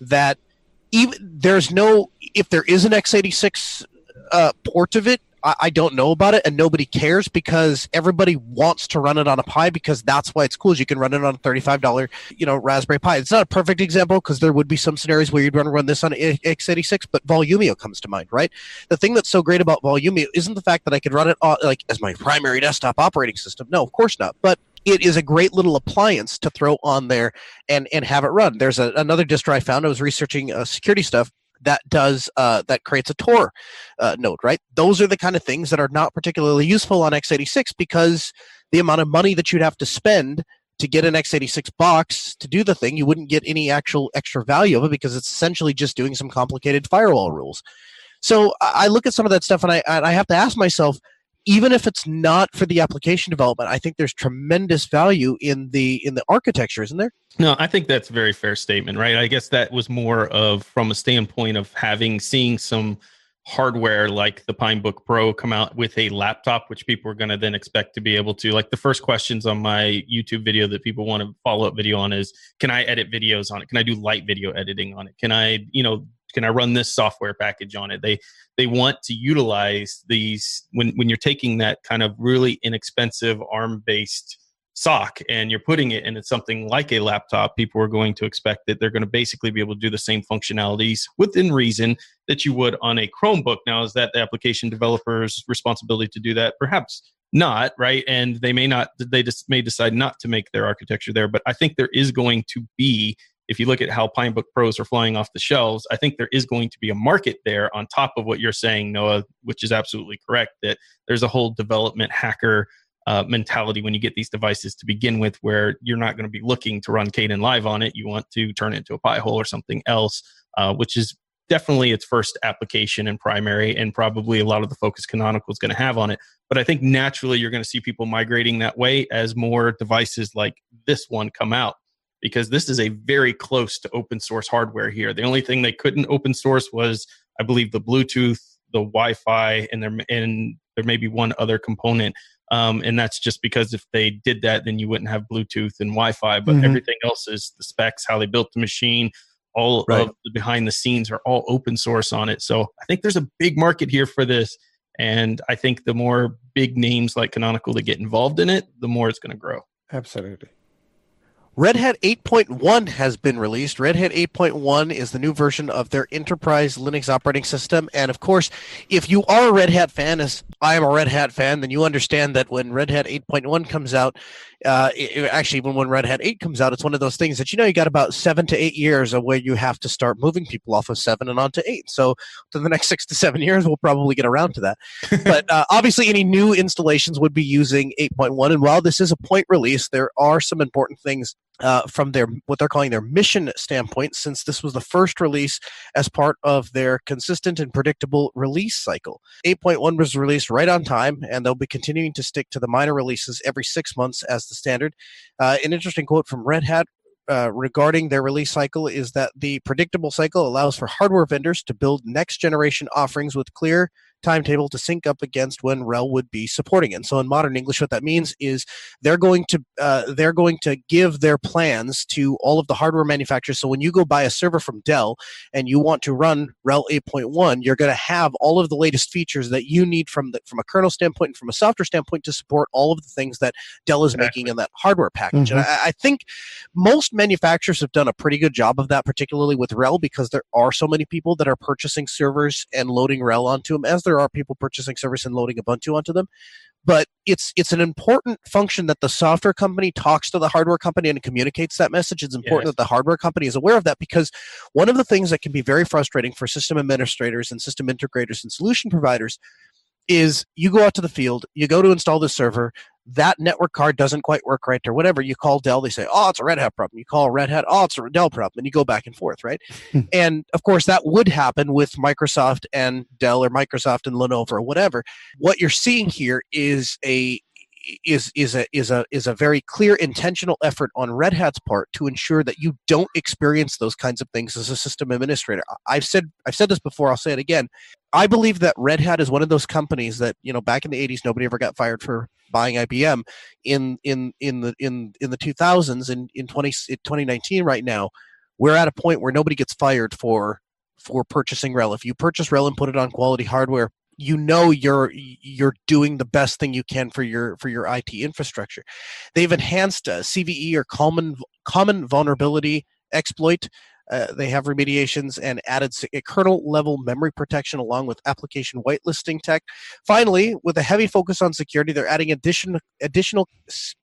S4: that even there's no if there is an x86 uh, port of it. I, I don't know about it and nobody cares because everybody wants to run it on a Pi because that's why it's cool. Is you can run it on a $35, you know, Raspberry Pi. It's not a perfect example because there would be some scenarios where you'd want to run this on x86, but Volumio comes to mind, right? The thing that's so great about Volumio isn't the fact that I could run it on, like as my primary desktop operating system. No, of course not. But it is a great little appliance to throw on there and and have it run. There's a, another distro I found. I was researching uh, security stuff that does uh, that creates a Tor uh, node, right? Those are the kind of things that are not particularly useful on x86 because the amount of money that you'd have to spend to get an x86 box to do the thing, you wouldn't get any actual extra value of it because it's essentially just doing some complicated firewall rules. So I look at some of that stuff and I, and I have to ask myself, even if it's not for the application development, I think there's tremendous value in the in the architecture, isn't there?
S2: No, I think that's a very fair statement, right? I guess that was more of from a standpoint of having seeing some hardware like the Pinebook Pro come out with a laptop, which people are going to then expect to be able to. Like the first questions on my YouTube video that people want to follow up video on is, can I edit videos on it? Can I do light video editing on it? Can I, you know, can I run this software package on it? They they want to utilize these when when you're taking that kind of really inexpensive ARM based sock and you're putting it into something like a laptop, people are going to expect that they're going to basically be able to do the same functionalities within reason that you would on a Chromebook. Now, is that the application developer's responsibility to do that? Perhaps not, right? And they may not, they just may decide not to make their architecture there. But I think there is going to be if you look at how Pinebook Pros are flying off the shelves, I think there is going to be a market there on top of what you're saying, Noah, which is absolutely correct. That there's a whole development hacker uh, mentality when you get these devices to begin with, where you're not going to be looking to run Kdenlive on it. You want to turn it into a Pi-hole or something else, uh, which is definitely its first application and primary, and probably a lot of the focus Canonical is going to have on it. But I think naturally you're going to see people migrating that way as more devices like this one come out because this is a very close to open source hardware here. The only thing they couldn't open source was, I believe, the Bluetooth, the Wi-Fi, and there and there may be one other component. Um, and that's just because if they did that, then you wouldn't have Bluetooth and Wi-Fi. But mm-hmm. everything else is the specs, how they built the machine, all right. of the behind the scenes are all open source on it. So I think there's a big market here for this. And I think the more big names like Canonical that get involved in it, the more it's going to grow.
S1: Absolutely.
S4: Red Hat 8.1 has been released. Red Hat 8.1 is the new version of their enterprise Linux operating system. And of course, if you are a Red Hat fan, as I am a Red Hat fan, then you understand that when Red Hat 8.1 comes out, uh, it, actually, even when Red Hat 8 comes out, it's one of those things that you know you got about seven to eight years of where you have to start moving people off of seven and onto eight. So, to the next six to seven years, we'll probably get around to that. but uh, obviously, any new installations would be using 8.1. And while this is a point release, there are some important things uh, from their what they're calling their mission standpoint, since this was the first release as part of their consistent and predictable release cycle. 8.1 was released right on time, and they'll be continuing to stick to the minor releases every six months as the standard. Uh, an interesting quote from Red Hat uh, regarding their release cycle is that the predictable cycle allows for hardware vendors to build next generation offerings with clear timetable to sync up against when RHEL would be supporting it. And so in modern English, what that means is they're going to uh, they're going to give their plans to all of the hardware manufacturers. So when you go buy a server from Dell and you want to run RHEL 8.1, you're going to have all of the latest features that you need from the, from a kernel standpoint and from a software standpoint to support all of the things that Dell is exactly. making in that hardware package. Mm-hmm. And I, I think most manufacturers have done a pretty good job of that, particularly with RHEL, because there are so many people that are purchasing servers and loading RHEL onto them as there there are people purchasing service and loading Ubuntu onto them. But it's it's an important function that the software company talks to the hardware company and communicates that message. It's important yes. that the hardware company is aware of that because one of the things that can be very frustrating for system administrators and system integrators and solution providers is you go out to the field, you go to install the server, that network card doesn't quite work right or whatever, you call Dell, they say, oh, it's a Red Hat problem. You call Red Hat, oh, it's a Dell problem. And you go back and forth, right? Hmm. and of course, that would happen with Microsoft and Dell or Microsoft and Lenovo or whatever. What you're seeing here is a is is a is a is a very clear intentional effort on Red Hat's part to ensure that you don't experience those kinds of things as a system administrator. I've said I've said this before, I'll say it again. I believe that Red Hat is one of those companies that, you know, back in the 80s nobody ever got fired for buying IBM in in in the in in the 2000s and in 20 2019 right now we're at a point where nobody gets fired for for purchasing RHEL. If you purchase RHEL and put it on quality hardware, you know you're you're doing the best thing you can for your for your IT infrastructure. They've enhanced uh, CVE or common common vulnerability exploit uh, they have remediations and added kernel level memory protection along with application whitelisting tech. Finally, with a heavy focus on security, they're adding addition, additional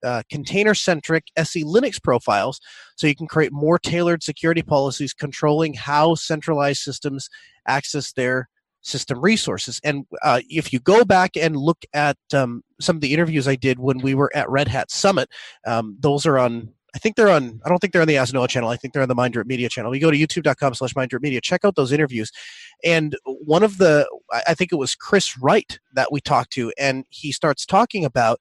S4: uh, container centric SE Linux profiles so you can create more tailored security policies controlling how centralized systems access their system resources. And uh, if you go back and look at um, some of the interviews I did when we were at Red Hat Summit, um, those are on I think they're on. I don't think they're on the Ask Noah channel. I think they're on the Mindrip Media channel. We go to YouTube.com/slash Mindrip Media. Check out those interviews. And one of the, I think it was Chris Wright that we talked to, and he starts talking about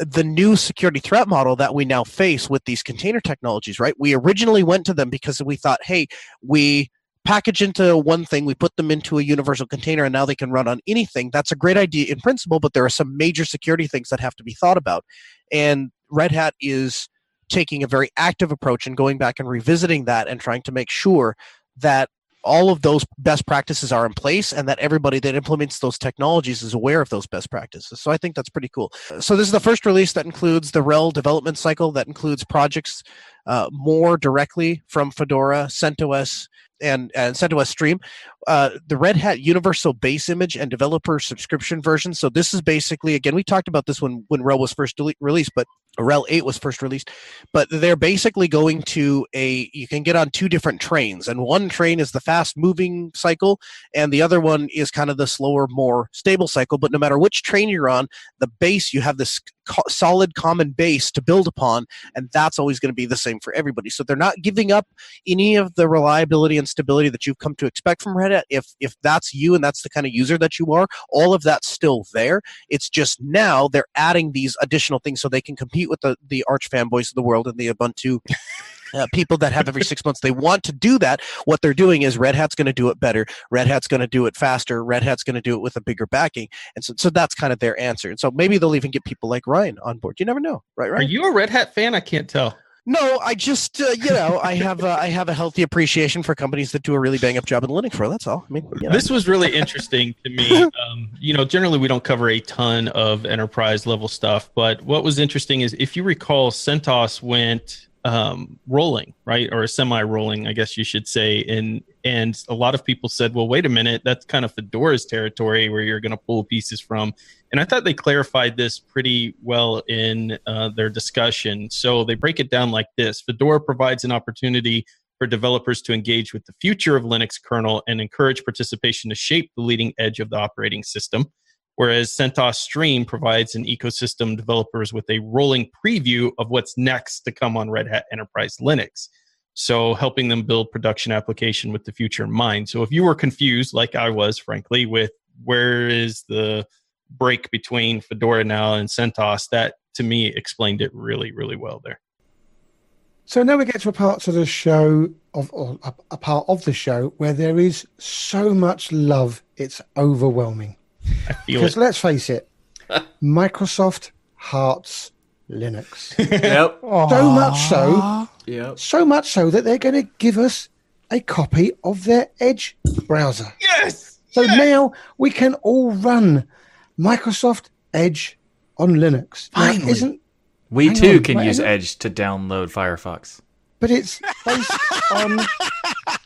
S4: the new security threat model that we now face with these container technologies. Right? We originally went to them because we thought, hey, we package into one thing, we put them into a universal container, and now they can run on anything. That's a great idea in principle, but there are some major security things that have to be thought about. And Red Hat is taking a very active approach and going back and revisiting that and trying to make sure that all of those best practices are in place and that everybody that implements those technologies is aware of those best practices. So I think that's pretty cool. So this is the first release that includes the RHEL development cycle that includes projects uh, more directly from Fedora, CentOS, and, and CentOS Stream. Uh, the Red Hat Universal Base Image and Developer Subscription version. So this is basically, again, we talked about this when, when RHEL was first released, but RHEL 8 was first released, but they're basically going to a, you can get on two different trains. And one train is the fast moving cycle, and the other one is kind of the slower, more stable cycle. But no matter which train you're on, the base, you have this co- solid common base to build upon, and that's always going to be the same for everybody. So they're not giving up any of the reliability and stability that you've come to expect from Red Hat. If, if that's you and that's the kind of user that you are, all of that's still there. It's just now they're adding these additional things so they can compete compete with the, the arch fanboys of the world and the Ubuntu uh, people that have every six months. They want to do that. What they're doing is Red Hat's going to do it better. Red Hat's going to do it faster. Red Hat's going to do it with a bigger backing. And so, so that's kind of their answer. And so maybe they'll even get people like Ryan on board. You never know, right? Right?
S2: Are you a Red Hat fan? I can't tell.
S4: No, I just uh, you know I have uh, I have a healthy appreciation for companies that do a really bang up job in Linux for. That's all. I mean, you know.
S2: this was really interesting to me. Um, you know, generally we don't cover a ton of enterprise level stuff, but what was interesting is if you recall, CentOS went um, rolling, right, or semi-rolling, I guess you should say. And and a lot of people said, well, wait a minute, that's kind of Fedora's territory where you're going to pull pieces from. And I thought they clarified this pretty well in uh, their discussion. So they break it down like this: Fedora provides an opportunity for developers to engage with the future of Linux kernel and encourage participation to shape the leading edge of the operating system whereas CentOS Stream provides an ecosystem developers with a rolling preview of what's next to come on Red Hat Enterprise Linux. So helping them build production application with the future in mind. So if you were confused, like I was, frankly, with where is the break between Fedora now and CentOS, that to me explained it really, really well there.
S1: So now we get to a part of the show of a, a part of the show where there is so much love, it's overwhelming because let's face it, Microsoft hearts Linux.
S3: Yep.
S1: so much so.
S3: Yep.
S1: So much so that they're going to give us a copy of their Edge browser.
S2: Yes.
S1: So
S2: yes!
S1: now we can all run Microsoft Edge on Linux.
S2: Finally.
S1: Now, isn't
S3: we too on, can use Edge to download Firefox.
S1: But it's based on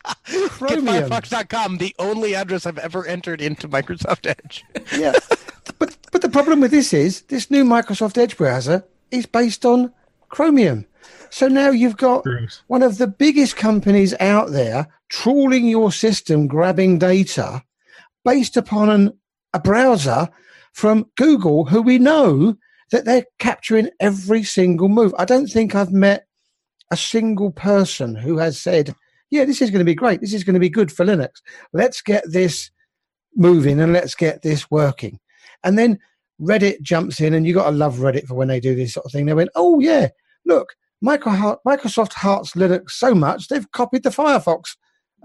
S1: Chromium.
S4: GetFirefox.com, the only address I've ever entered into Microsoft Edge.
S1: yeah. But but the problem with this is this new Microsoft Edge browser is based on Chromium. So now you've got Bruce. one of the biggest companies out there trawling your system, grabbing data based upon an, a browser from Google, who we know that they're capturing every single move. I don't think I've met a single person who has said, yeah, this is going to be great. This is going to be good for Linux. Let's get this moving and let's get this working. And then Reddit jumps in, and you got to love Reddit for when they do this sort of thing. They went, oh, yeah, look, Microsoft hearts Linux so much, they've copied the Firefox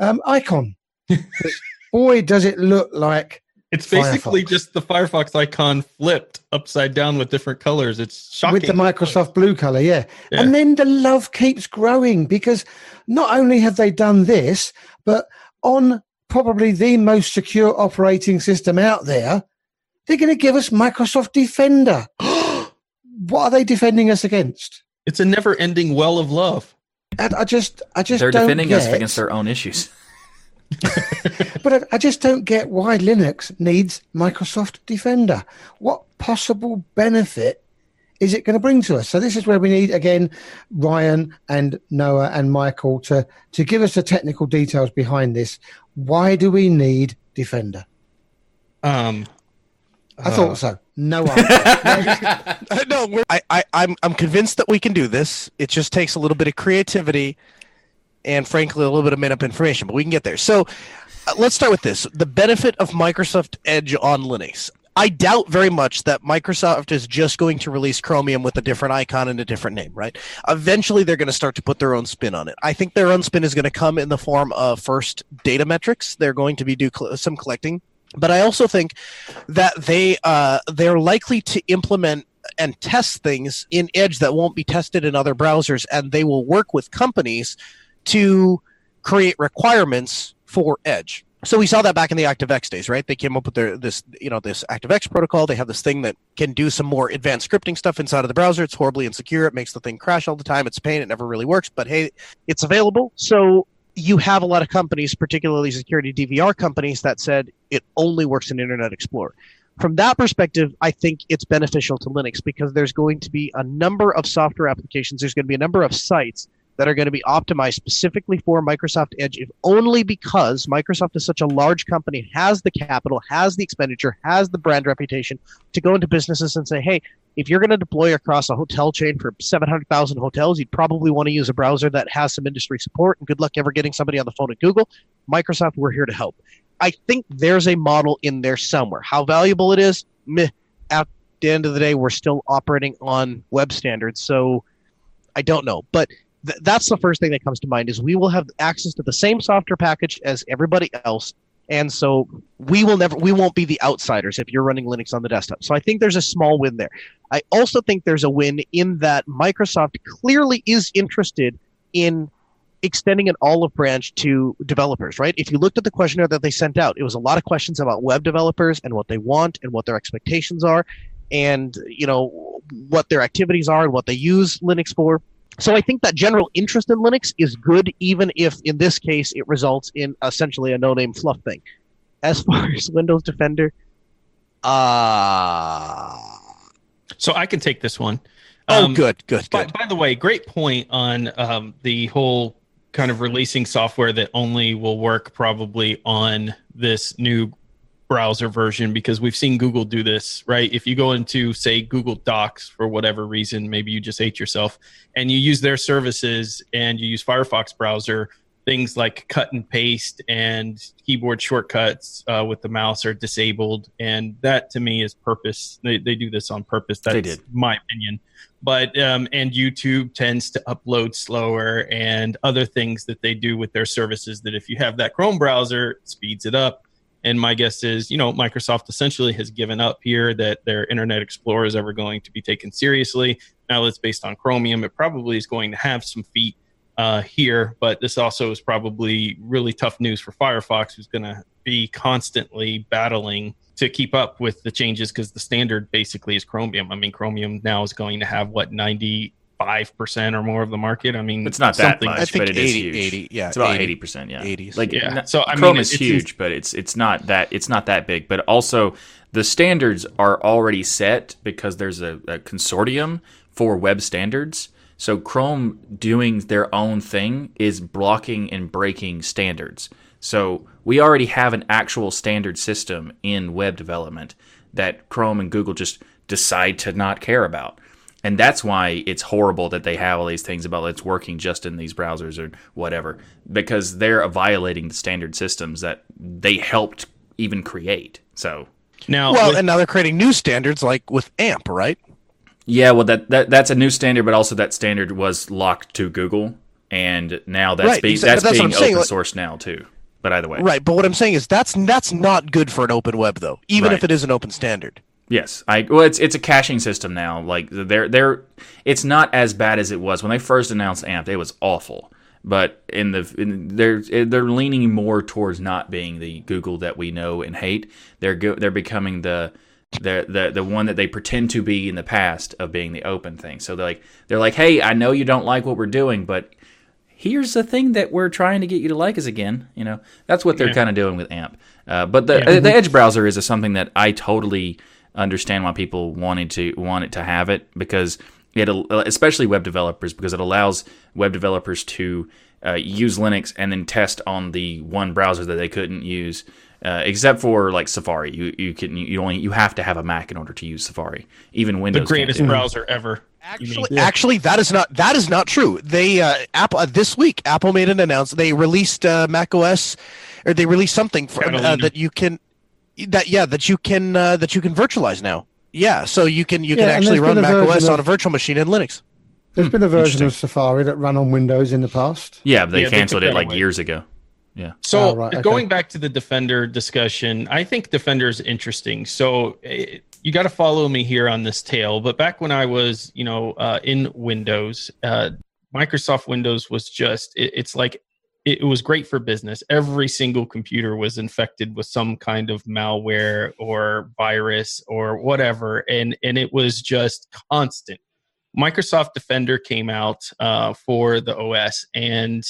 S1: um, icon. boy, does it look like
S2: it's basically Firefox. just the Firefox icon flipped upside down with different colors. It's shocking.
S1: With the Microsoft blue color, yeah. yeah. And then the love keeps growing because not only have they done this, but on probably the most secure operating system out there, they're going to give us Microsoft Defender. what are they defending us against?
S2: It's a never-ending well of love.
S1: I, I just, I just
S3: They're
S1: don't
S3: defending
S1: get,
S3: us against their own issues.
S1: but I, I just don't get why Linux needs Microsoft Defender. What possible benefit is it going to bring to us? So this is where we need again Ryan and Noah and Michael to to give us the technical details behind this. Why do we need Defender?
S2: Um,
S1: I
S2: Uh.
S1: thought so. No.
S4: No, we're, I, I, I'm, I'm convinced that we can do this. It just takes a little bit of creativity and, frankly, a little bit of made up information, but we can get there. So uh, let's start with this the benefit of Microsoft Edge on Linux. I doubt very much that Microsoft is just going to release Chromium with a different icon and a different name, right? Eventually, they're going to start to put their own spin on it. I think their own spin is going to come in the form of first data metrics. They're going to be do cl- some collecting, but I also think that they uh, they're likely to implement and test things in Edge that won't be tested in other browsers, and they will work with companies to create requirements for Edge. So we saw that back in the ActiveX days, right? They came up with their this you know this ActiveX protocol. They have this thing that can do some more advanced scripting stuff inside of the browser. It's horribly insecure. It makes the thing crash all the time. It's a pain. It never really works. But hey, it's available. So you have a lot of companies, particularly security DVR companies, that said it only works in Internet Explorer. From that perspective, I think it's beneficial to Linux because there's going to be a number of software applications. There's going to be a number of sites that are going to be optimized specifically for Microsoft Edge, if only because Microsoft is such a large company, has the capital, has the expenditure, has the brand reputation to go into businesses and say, hey, if you're going to deploy across a hotel chain for 700,000 hotels, you'd probably want to use a browser that has some industry support. And good luck ever getting somebody on the phone at Google. Microsoft, we're here to help. I think there's a model in there somewhere. How valuable it is, meh. At the end of the day, we're still operating on web standards, so I don't know. But th- that's the first thing that comes to mind is we will have access to the same software package as everybody else. And so we will never we won't be the outsiders if you're running linux on the desktop. So i think there's a small win there. I also think there's a win in that microsoft clearly is interested in extending an olive branch to developers right? If you looked at the questionnaire that they sent out it was a lot of questions about web developers and what they want and what their expectations are and you know what their activities are and what they use linux for so I think that general interest in Linux is good, even if in this case it results in essentially a no-name fluff thing. As far as Windows Defender, uh
S2: so I can take this one.
S4: oh,
S2: Um,
S4: good, good,
S2: By,
S4: good.
S2: by the way, great point on um, the whole kind of releasing software that only will work probably on this new browser version because we've seen Google do this, right? If you go into, say, Google Docs for whatever reason, maybe you just hate yourself, and you use their services and you use Firefox browser, things like cut and paste and keyboard shortcuts uh, with the mouse are disabled. And that to me is purpose. They, they do this on purpose. That's
S3: They did.
S2: my opinion but um, and YouTube tends to upload slower and other things that they do with their services that if you have that Chrome browser speeds it up. And my guess is, you know, Microsoft essentially has given up here that their Internet Explorer is ever going to be taken seriously. Now that it's based on Chromium, it probably is going to have some feet uh, here, but this also is probably really tough news for Firefox, who's going to be constantly battling to keep up with the changes because the standard basically is Chromium. I mean, Chromium now is going to have what ninety five percent or more of the market. I mean,
S3: It's not that
S2: something-
S3: much,
S4: I think
S3: but it is
S4: 80,
S3: huge.
S4: 80, yeah,
S3: it's about eighty percent. Yeah,
S4: 80s.
S3: Like
S2: Yeah.
S3: n-
S2: So, I mean,
S3: Chrome
S2: it's-
S3: is
S2: it's-
S3: huge, but it's it's not that it's not that big. But also, the standards are already set because there's a, a consortium for web standards. So Chrome doing their own thing is blocking and breaking standards. So we already have an actual standard system in web development that Chrome and Google just decide to not care about. And that's why it's horrible that they have all these things about it's working just in these browsers or whatever, because they're violating the standard systems that they helped even create. So,
S2: now.
S4: Well,
S2: with-
S4: and now they're creating new standards like with AMP, right?
S3: yeah, well, that, that that's a new standard, but also that standard was locked to Google, and now that's
S4: Right,
S3: being
S4: exactly.
S3: that's
S4: That's
S3: being
S4: I'm saying,
S3: open source now too. But either way,
S4: Right, but what I'm saying is that's that's not good for an open web though, even
S3: Right.
S4: if it is an open standard.
S3: Yes, I well, it's it's a caching system now. Like they're they're, it's not as bad as it was when they first announced AMP. It was awful, but in the in, they're they're leaning more towards not being the Google that we know and hate. They're go, they're becoming the the the the one that they pretend to be in the past of being the open thing. So they're like they're like, hey, I know you don't like what we're doing, but here's the thing that we're trying to get you to like us again. You know, that's what they're yeah. kind of doing with AMP. Uh, but the yeah. the Edge browser is a, something that I totally understand why people wanted to want it to have it because it especially web developers because it allows web developers to uh, use Linux and then test on the one browser that they couldn't use. Uh, except for like Safari, you you can you only you have to have a Mac in order to use Safari. Even Windows.
S2: The greatest browser ever.
S4: Actually, yeah. actually, that is not that is not true. They uh, Apple uh, this week Apple made an announcement. They released uh, Mac OS, or they released something for, uh, that you can that yeah that you can uh, that you can virtualize now. Yeah, so you can you yeah, can actually run Mac OS of, on a virtual machine in Linux.
S1: There's hmm, been a version of Safari that ran on Windows in the past.
S3: Yeah, they yeah, canceled they it like away. years ago. Yeah.
S2: So oh, right, okay. going back to the Defender discussion, I think Defender is interesting. So it, you got to follow me here on this tale. But back when I was, you know, uh, in Windows, uh, Microsoft Windows was just, it, it's like, it, was great for business. Every single computer was infected with some kind of malware or virus or whatever. And, and it was just constant. Microsoft Defender came out uh, for the OS and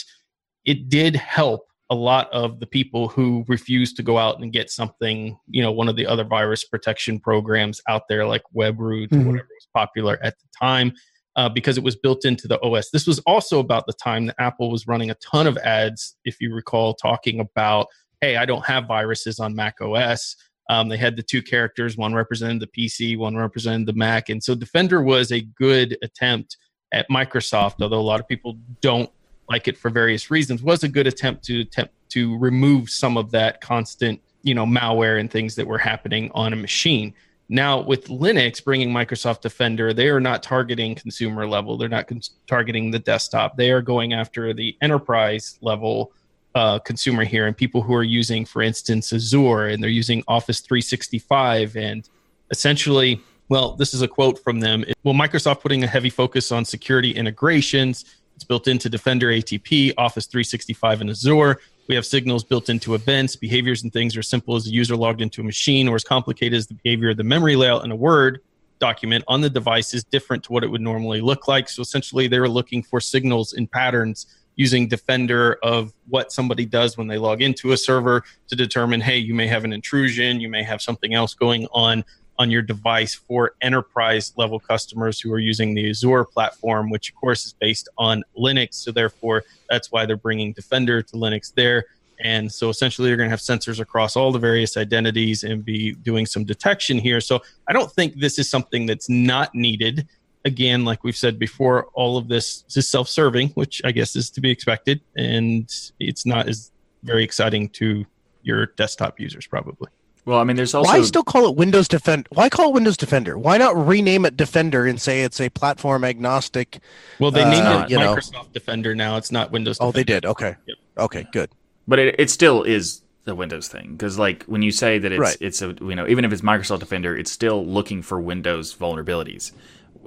S2: it did help a lot of the people who refuse to go out and get something, you know, one of the other virus protection programs out there like WebRoot mm-hmm. or whatever was popular at the time, uh, because it was built into the OS. This was also about the time that Apple was running a ton of ads, if you recall, talking about, hey, I don't have viruses on Mac OS. Um, they had the two characters, one represented the PC, one represented the Mac. And so Defender was a good attempt at Microsoft, although a lot of people don't like it for various reasons was a good attempt to attempt to remove some of that constant you know malware and things that were happening on a machine now with linux bringing microsoft defender they are not targeting consumer level. They're not con- targeting the desktop. They are going after the enterprise level uh, consumer here and people who are using for instance azure and they're using office 365 and essentially well this is a quote from them well microsoft putting a heavy focus on security integrations. It's built into Defender ATP, Office 365, and Azure. We have signals built into events. Behaviors and things are simple as a user logged into a machine, or as complicated as the behavior of the memory layout in a Word document on the device is different to what it would normally look like. So essentially, they were looking for signals and patterns using Defender of what somebody does when they log into a server to determine, hey, you may have an intrusion, you may have something else going on on your device for enterprise level customers who are using the Azure platform, which of course is based on Linux. So therefore, that's why they're bringing Defender to Linux there. And so essentially, you're going to have sensors across all the various identities and be doing some detection here. So I don't think this is something that's not needed. Again, like we've said before, all of this is self serving, which I guess is to be expected. And it's not as very exciting to your desktop users, probably.
S3: Well, I mean, there's also
S4: why still call it Windows Defender? Why call it Windows Defender? Why not rename it Defender and say it's a platform agnostic?
S2: Well, they named uh, it Microsoft know. Defender now. It's not Windows. Defender.
S4: Oh, they did. Okay. Yep. Okay. Good.
S3: But it, it still is the Windows thing because, like, when you say that it's right. it's a you know even if it's Microsoft Defender, it's still looking for Windows vulnerabilities,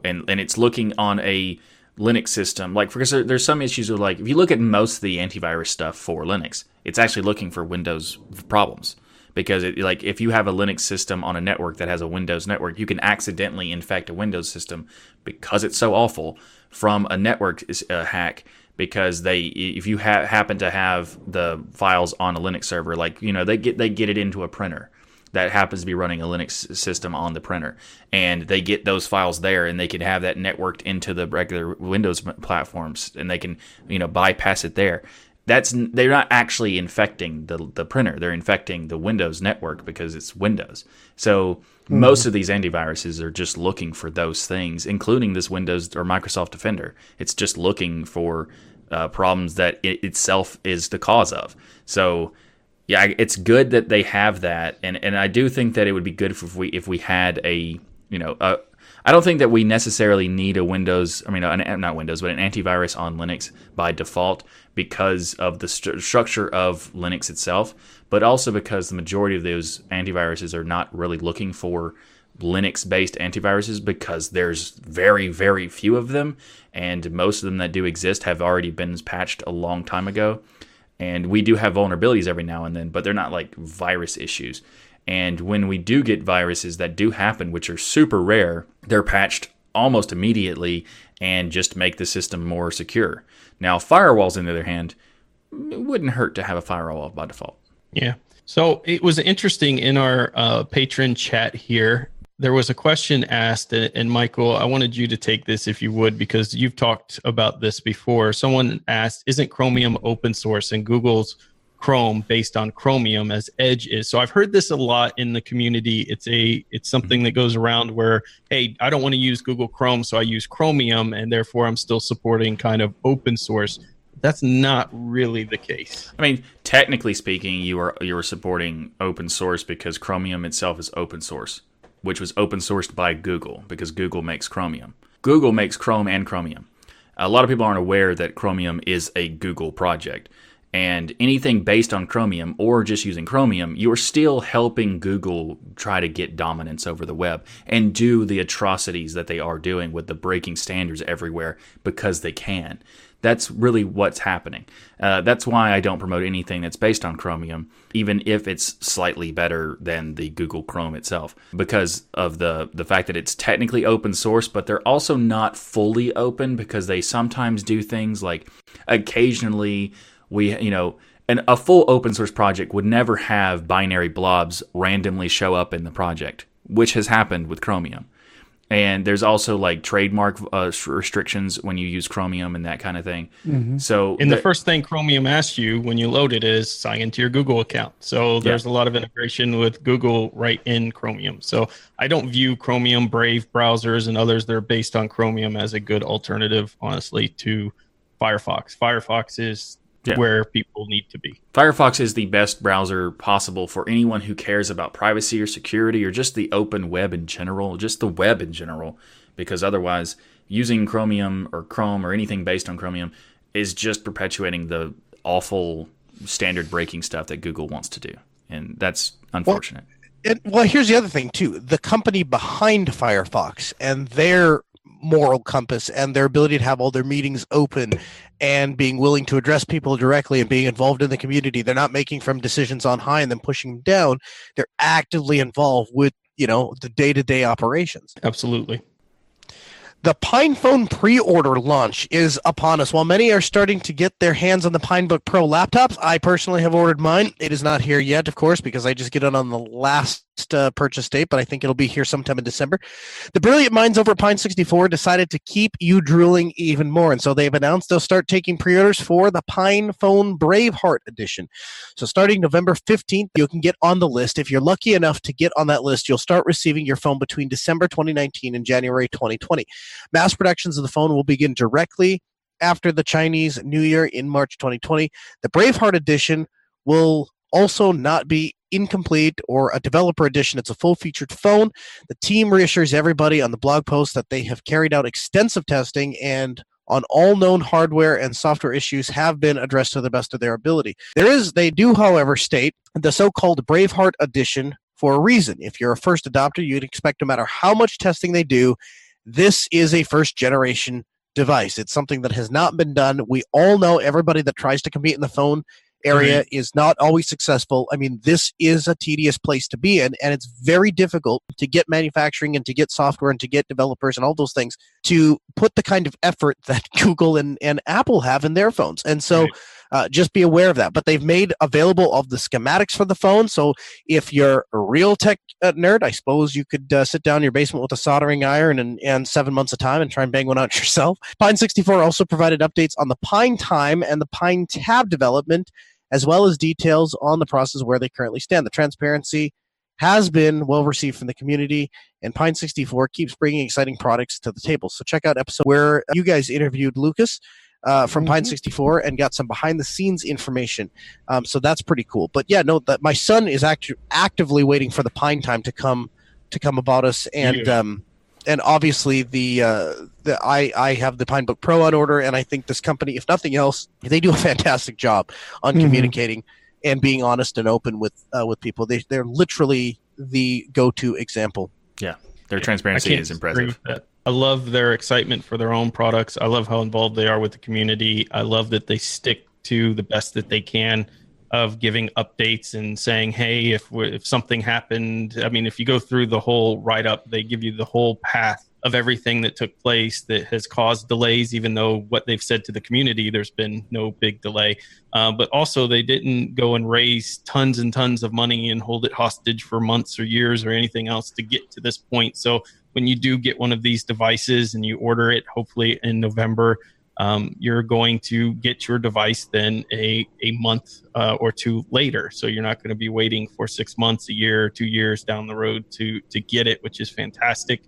S3: and and it's looking on a Linux system. Like, because there, there's some issues with like if you look at most of the antivirus stuff for Linux, it's actually looking for Windows problems because it, like if you have a Linux system on a network that has a Windows network, you can accidentally infect a Windows system because it's so awful from a network uh, hack because they if you ha- happen to have the files on a Linux server like you know they get they get it into a printer that happens to be running a Linux system on the printer and they get those files there and they can have that networked into the regular Windows platforms and they can you know bypass it there that's they're not actually infecting the the printer. They're infecting the Windows network because it's Windows. So mm-hmm. most of these antiviruses are just looking for those things, including this Windows or Microsoft Defender. It's just looking for uh, problems that it itself is the cause of. So yeah, it's good that they have that, and and I do think that it would be good if we if we had a you know a, I don't think that we necessarily need a Windows, I mean, not Windows, but an antivirus on Linux by default because of the st- structure of Linux itself, but also because the majority of those antiviruses are not really looking for Linux based antiviruses because there's very, very few of them, and most of them that do exist have already been patched a long time ago. And we do have vulnerabilities every now and then, but they're not like virus issues. And when we do get viruses that do happen, which are super rare, they're patched almost immediately and just make the system more secure. Now, firewalls, on the other hand, it wouldn't hurt to have a firewall by default.
S2: Yeah. So it was interesting in our uh, patron chat here. There was a question asked, and Michael, I wanted you to take this if you would, because you've talked about this before. Someone asked, Isn't Chromium open source? And Google's Chrome based on Chromium as Edge is. So I've heard this a lot in the community. It's a it's something mm-hmm. that goes around where hey, I don't want to use Google Chrome, so I use Chromium, and therefore I'm still supporting kind of open source. That's not really the case.
S3: I mean, technically speaking, you are you are supporting open source because Chromium itself is open source, which was open sourced by Google because Google makes Chromium. Google makes Chrome and Chromium. A lot of people aren't aware that Chromium is a Google project and anything based on Chromium or just using Chromium, you're still helping Google try to get dominance over the web and do the atrocities that they are doing with the breaking standards everywhere because they can. That's really what's happening. Uh, that's why I don't promote anything that's based on Chromium, even if it's slightly better than the Google Chrome itself, because of the the fact that it's technically open source, but they're also not fully open because they sometimes do things like occasionally we you know and a full open source project would never have binary blobs randomly show up in the project which has happened with chromium. And there's also like trademark uh, restrictions when you use chromium and that kind of thing. Mm-hmm. so
S2: and the, the, first thing chromium asks you when you load it is sign into your google account. So there's yeah. a lot of integration with google right in chromium. So i don't view chromium brave browsers and others that are based on chromium as a good alternative honestly to firefox. Firefox is yeah. where people need to be.
S3: Firefox is the best browser possible for anyone who cares about privacy or security or just the open web in general, just the web in general, because otherwise, using Chromium or Chrome or anything based on Chromium is just perpetuating the awful standard breaking stuff that Google wants to do. And that's unfortunate.
S4: Well, it, well, here's the other thing, too. The company behind Firefox and their moral compass and their ability to have all their meetings open and being willing to address people directly and being involved in the community. They're not making from decisions on high and then pushing them down. They're actively involved with, you know, the day to day operations.
S2: Absolutely.
S4: The PinePhone pre-order launch is upon us. While many are starting to get their hands on the Pinebook Pro laptops, I personally have ordered mine. It is not here yet, of course, because I just get it on the last uh, purchase date, but I think it'll be here sometime in December. The brilliant minds over Pine 64 decided to keep you drooling even more, and so they've announced they'll start taking pre-orders for the PinePhone Braveheart edition. So starting November 15th, you can get on the list. If you're lucky enough to get on that list, you'll start receiving your phone between December 2019 and January 2020. Mass productions of the phone will begin directly after the Chinese New Year in March 2020. The Braveheart edition will also not be incomplete or a developer edition. It's a full featured phone. The team reassures everybody on the blog post that they have carried out extensive testing and on all known hardware and software issues have been addressed to the best of their ability. There is, they do, however, state the so called Braveheart edition for a reason. If you're a first adopter, you'd expect no matter how much testing they do, this is a first generation device. It's something that has not been done. We all know everybody that tries to compete in the phone area right. is not always successful. I mean, this is a tedious place to be in, and it's very difficult to get manufacturing and to get software and to get developers and all those things to put the kind of effort that Google and, and Apple have in their phones. And so right. uh, just be aware of that. But they've made available of the schematics for the phone. So if you're a real tech uh, nerd, I suppose you could uh, sit down in your basement with a soldering iron and, and seven months of time and try and bang one out yourself. Pine 64 also provided updates on the PineTime and the PineTab development as well as details on the process where they currently stand. The transparency has been well received from the community, and Pine 64 keeps bringing exciting products to the table. So check out episode where you guys interviewed Lucas. Uh, from mm-hmm. Pine 64 and got some behind the scenes information. Um, so that's pretty cool. But yeah, no, that my son is act- actively waiting for the PineTime to come to come about us, and um, and obviously the uh, the I I have the Pinebook Pro on order, and I think this company, if nothing else, they do a fantastic job on mm-hmm. communicating and being honest and open with uh, with people. They they're literally the go to example.
S3: Yeah. Their transparency is impressive.
S2: I love their excitement for their own products. I love how involved they are with the community. I love that they stick to the best that they can of giving updates and saying, "Hey, if if something happened, I mean, if you go through the whole write up, they give you the whole path of everything that took place that has caused delays, even though what they've said to the community, there's been no big delay. Uh, but also, they didn't go and raise tons and tons of money and hold it hostage for months or years or anything else to get to this point. So, when you do get one of these devices and you order it, hopefully in November, um, you're going to get your device then a, a month uh, or two later. So you're not going to be waiting for six months, a year, two years down the road to to get it, which is fantastic.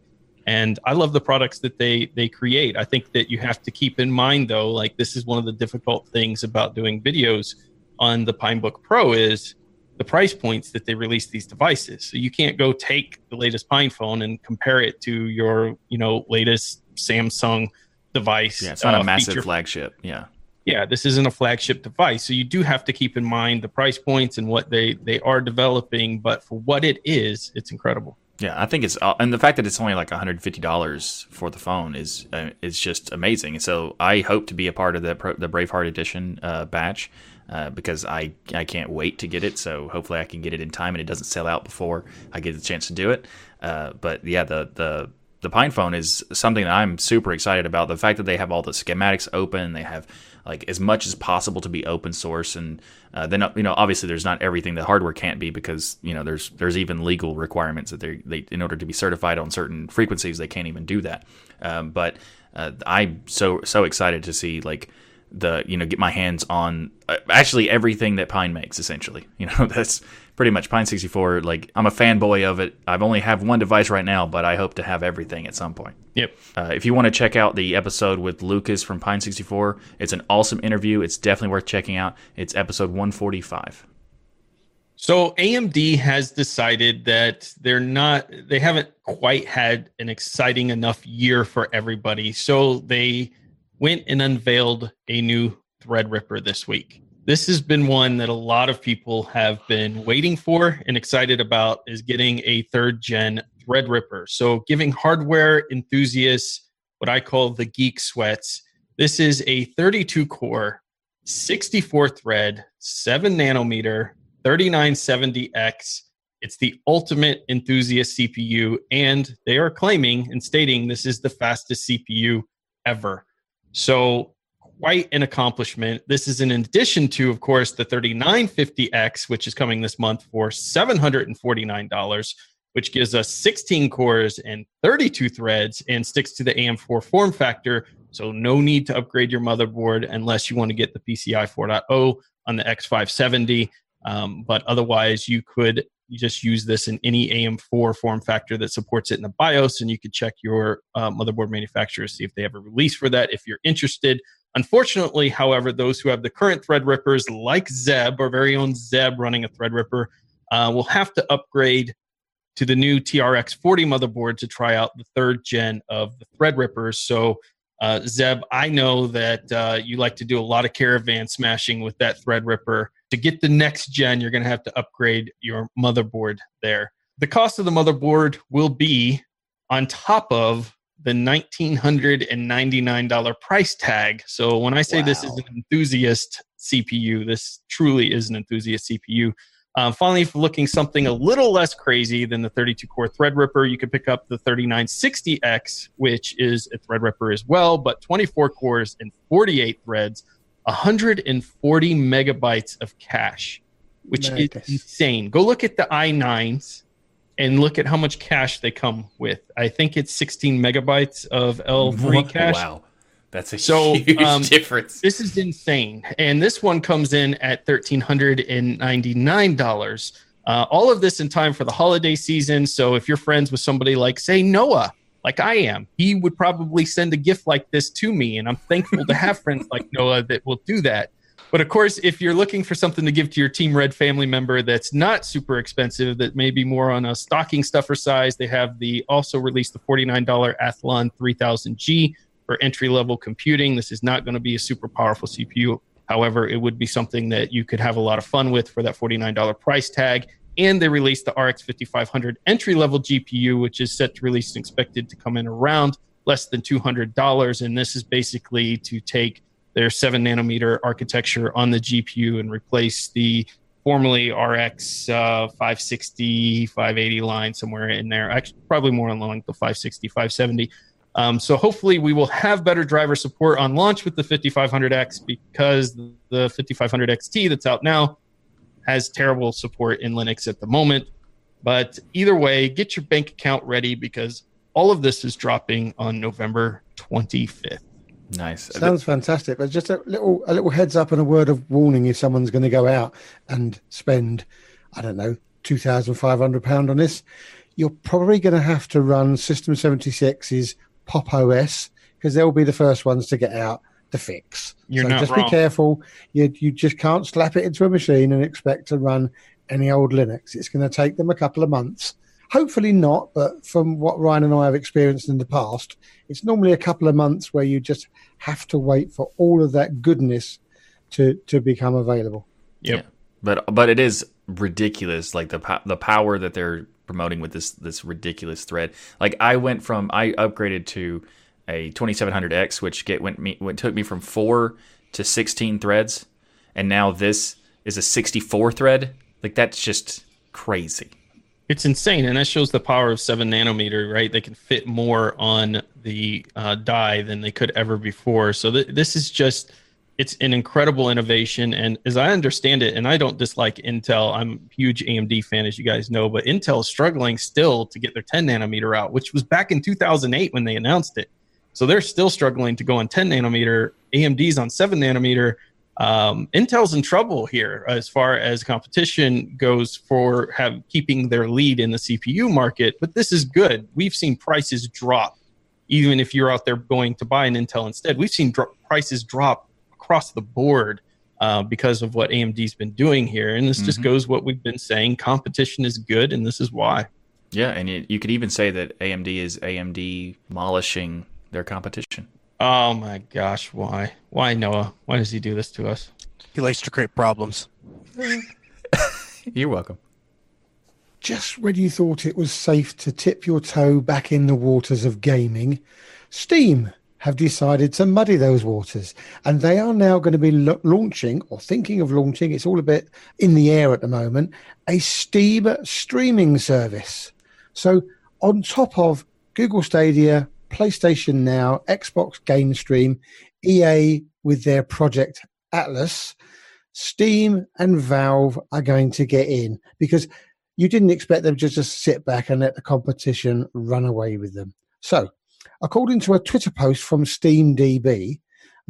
S2: And i love the products that they they create. I think that you have to keep in mind though like this is one of the difficult things about doing videos on the pinebook pro is the price points that they release these devices. So you can't go take the latest pine phone and compare it to your you know latest samsung device
S3: yeah it's not uh, a massive feature. flagship yeah
S2: yeah this isn't a flagship device so you do have to keep in mind the price points and what they they are developing but for what it is it's incredible
S3: yeah, I think it's uh, and the fact that it's only like $150 for the phone is uh, is just amazing. And so I hope to be a part of the the Braveheart edition uh, batch uh, because I I can't wait to get it. So hopefully I can get it in time and it doesn't sell out before I get the chance to do it. Uh, but yeah, the the the PinePhone is something that I'm super excited about. The fact that they have all the schematics open, they have like as much as possible to be open source and uh, then you know obviously there's not everything that hardware can't be because you know there's there's even legal requirements that they they in order to be certified on certain frequencies they can't even do that um, but uh, I'm so so excited to see like the you know get my hands on uh, actually everything that Pine makes essentially you know that's pretty much Pine 64. Like I'm a fanboy of it. I've only have one device right now, but I hope to have everything at some point.
S2: Yep.
S3: Uh, if you want to check out the episode with Lucas from Pine 64, it's an awesome interview. It's definitely worth checking out. It's episode 145.
S2: So AMD has decided that they're not they haven't quite had an exciting enough year for everybody. So they went and unveiled a new Threadripper this week this has been one that a lot of people have been waiting for and excited about is getting a third gen Threadripper. So giving hardware enthusiasts what I call the geek sweats. This is a 32 core, 64 thread, 7 nanometer, 3970X. It's the ultimate enthusiast CPU, and they are claiming and stating this is the fastest CPU ever. So quite an accomplishment. This is in addition to, of course, the 3950X, which is coming this month for $749, which gives us 16 cores and 32 threads and sticks to the AM4 form factor. So, no need to upgrade your motherboard unless you want to get the PCI 4.0 on the X570. Um, but otherwise, you could just use this in any AM4 form factor that supports it in the BIOS, and you could check your uh, motherboard manufacturer see if they have a release for that. If you're interested, Unfortunately, however, those who have the current Threadrippers, like Zeb, our very own Zeb running a Threadripper, uh, will have to upgrade to the new TRX 40 motherboard to try out the third gen of the Threadrippers. So, uh, Zeb, I know that uh, you like to do a lot of caravan smashing with that Threadripper. To get the next gen, you're going to have to upgrade your motherboard there. The cost of the motherboard will be on top of the $1,999 price tag. So when I say wow. this is an enthusiast CPU, this truly is an enthusiast CPU. Uh, finally, if looking something a little less crazy than the 32 core Threadripper, you can pick up the 3960X, which is a Threadripper as well, but 24 cores and 48 threads, 140 megabytes of cache, which nice. is insane. Go look at the i9s and look at how much cache they come with. I think it's 16 megabytes of L3 cache.
S3: Wow. That's a so, huge um, difference.
S2: This is insane. And this one comes in at $1,399. Uh, all of this in time for the holiday season. So if you're friends with somebody like, say, Noah, like I am, he would probably send a gift like this to me. And I'm thankful to have friends like Noah that will do that. But of course, if you're looking for something to give to your Team Red family member that's not super expensive, that may be more on a stocking stuffer size, they have the also released the $49 Athlon 3000G for entry level computing. This is not going to be a super powerful CPU. However, it would be something that you could have a lot of fun with for that $49 price tag. and they released the RX 5500 entry level GPU, which is set to release and expected to come in around less than $200. And this is basically to take their seven nanometer architecture on the GPU and replace the formerly RX uh, 560, 580 line somewhere in there. Actually, probably more along the 560, 570. Um, so hopefully we will have better driver support on launch with the 5500X because the 5500 XT that's out now has terrible support in Linux at the moment. But either way, get your bank account ready because all of this is dropping on November 25th.
S3: Nice.
S1: Sounds fantastic. But just a little a little heads up and a word of warning if someone's going to go out and spend, I don't know, two thousand five hundred pound on this, you're probably going to have to run System 76's Pop OS because they'll be the first ones to get out the fix.
S2: You're
S1: so
S2: not
S1: just
S2: wrong.
S1: be careful. You you just can't slap it into a machine and expect to run any old Linux. It's going to take them a couple of months. Hopefully not, but from what Ryan and I have experienced in the past, it's normally a couple of months where you just have to wait for all of that goodness to to become available.
S2: Yep.
S3: Yeah. But but it is ridiculous, like the po- the power that they're promoting with this this ridiculous thread. Like I went from I upgraded to a 2700X, which get went me went took me from four to 16 threads, and now this is a 64 thread. Like that's just crazy.
S2: It's insane, and that shows the power of seven nanometer. Right, they can fit more on the uh, die than they could ever before. So th- this is just it's an incredible innovation. And as I understand it, and I don't dislike Intel, I'm a huge AMD fan, as you guys know, but Intel is struggling still to get their 10 nanometer out, which was back in 2008 when they announced it. So they're still struggling to go on 10 nanometer. AMD's on 7 nanometer. Um, Intel's in trouble here as far as competition goes for have keeping their lead in the CPU market. But this is good. We've seen prices drop, even if you're out there going to buy an Intel instead. We've seen dro- prices drop across the board uh, because of what AMD's been doing here, and this just
S3: Mhm.
S2: goes what we've been saying: competition is good, and this is why.
S3: Yeah, and it, you could even say that AMD is AMD demolishing their competition.
S2: Oh my gosh, why? Why Noah? Why does he do this to us?
S4: He likes to create problems.
S3: You're welcome.
S1: Just when you thought it was safe to tip your toe back in the waters of gaming, Steam have decided to muddy those waters. And they are now going to be lo- launching or thinking of launching, it's all a bit in the air at the moment, a Steam streaming service. So, on top of Google Stadia, PlayStation Now, Xbox Game Stream, EA with their Project Atlas, Steam and Valve are going to get in because you didn't expect them just to just sit back and let the competition run away with them. So, according to a Twitter post from SteamDB,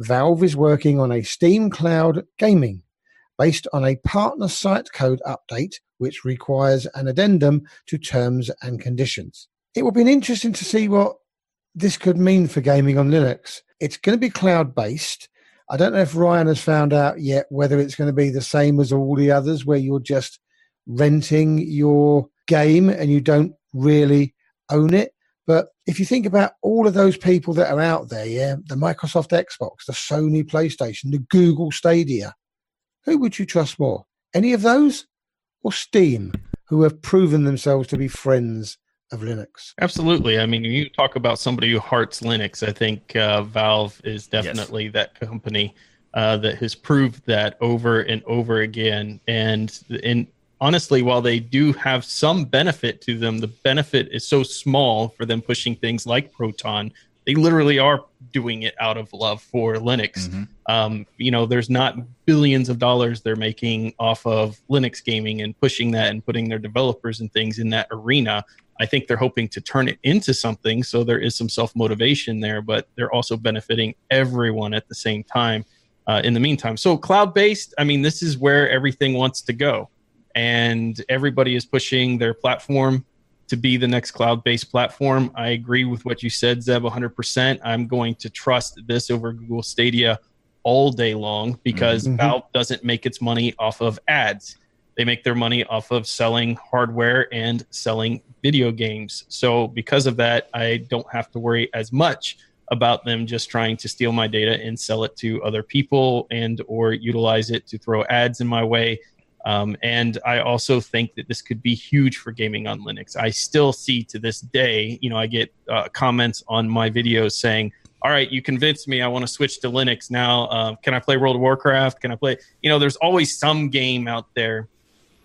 S1: Valve is working on a Steam Cloud gaming based on a partner site code update, which requires an addendum to terms and conditions. It will be interesting to see what this could mean for gaming on Linux. It's going to be cloud based. I don't know if Ryan has found out yet whether it's going to be the same as all the others, where you're just renting your game and you don't really own it. But if you think about all of those people that are out there, yeah, the Microsoft Xbox, the Sony PlayStation, the Google Stadia, who would you trust more? Any of those or Steam, who have proven themselves to be friends of Linux?
S2: Absolutely. I mean, you talk about somebody who hearts Linux. I think uh, Valve is definitely that company uh, that has proved that over and over again. And and honestly, while they do have some benefit to them, the benefit is so small for them pushing things like Proton. They literally are doing it out of love for Linux.
S3: Mhm.
S2: Um, you know, there's not billions of dollars they're making off of Linux gaming and pushing that and putting their developers and things in that arena. I think they're hoping to turn it into something. So there is some self motivation there, but they're also benefiting everyone at the same time uh, in the meantime. So cloud based, I mean, this is where everything wants to go. And everybody is pushing their platform to be the next cloud based platform. I agree with what you said, Zeb, 100%. I'm going to trust this over Google Stadia all day long because
S1: Mhm.
S2: Valve doesn't make its money off of ads. They make their money off of selling hardware and selling video games. So because of that, I don't have to worry as much about them just trying to steal my data and sell it to other people and or utilize it to throw ads in my way. Um, and I also think that this could be huge for gaming on Linux. I still see to this day, you know, I get uh, comments on my videos saying, all right, you convinced me. I want to switch to Linux now. Uh, can I play World of Warcraft? Can I play? You know, there's always some game out there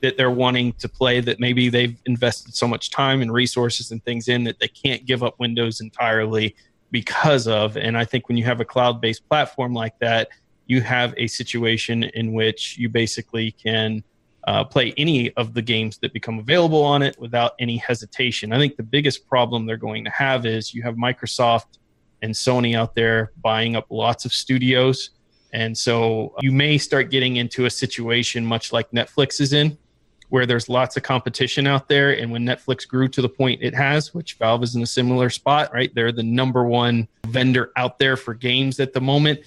S2: that they're wanting to play that maybe they've invested so much time and resources and things in that they can't give up Windows entirely because of. And I think when you have a cloud based platform like that, you have a situation in which you basically can uh, play any of the games that become available on it without any hesitation. I think the biggest problem they're going to have is you have Microsoft and Sony out there buying up lots of studios. And so you may start getting into a situation much like Netflix is in, where there's lots of competition out there. And when Netflix grew to the point it has, which Valve is in a similar spot, right? They're the number one vendor out there for games at the moment.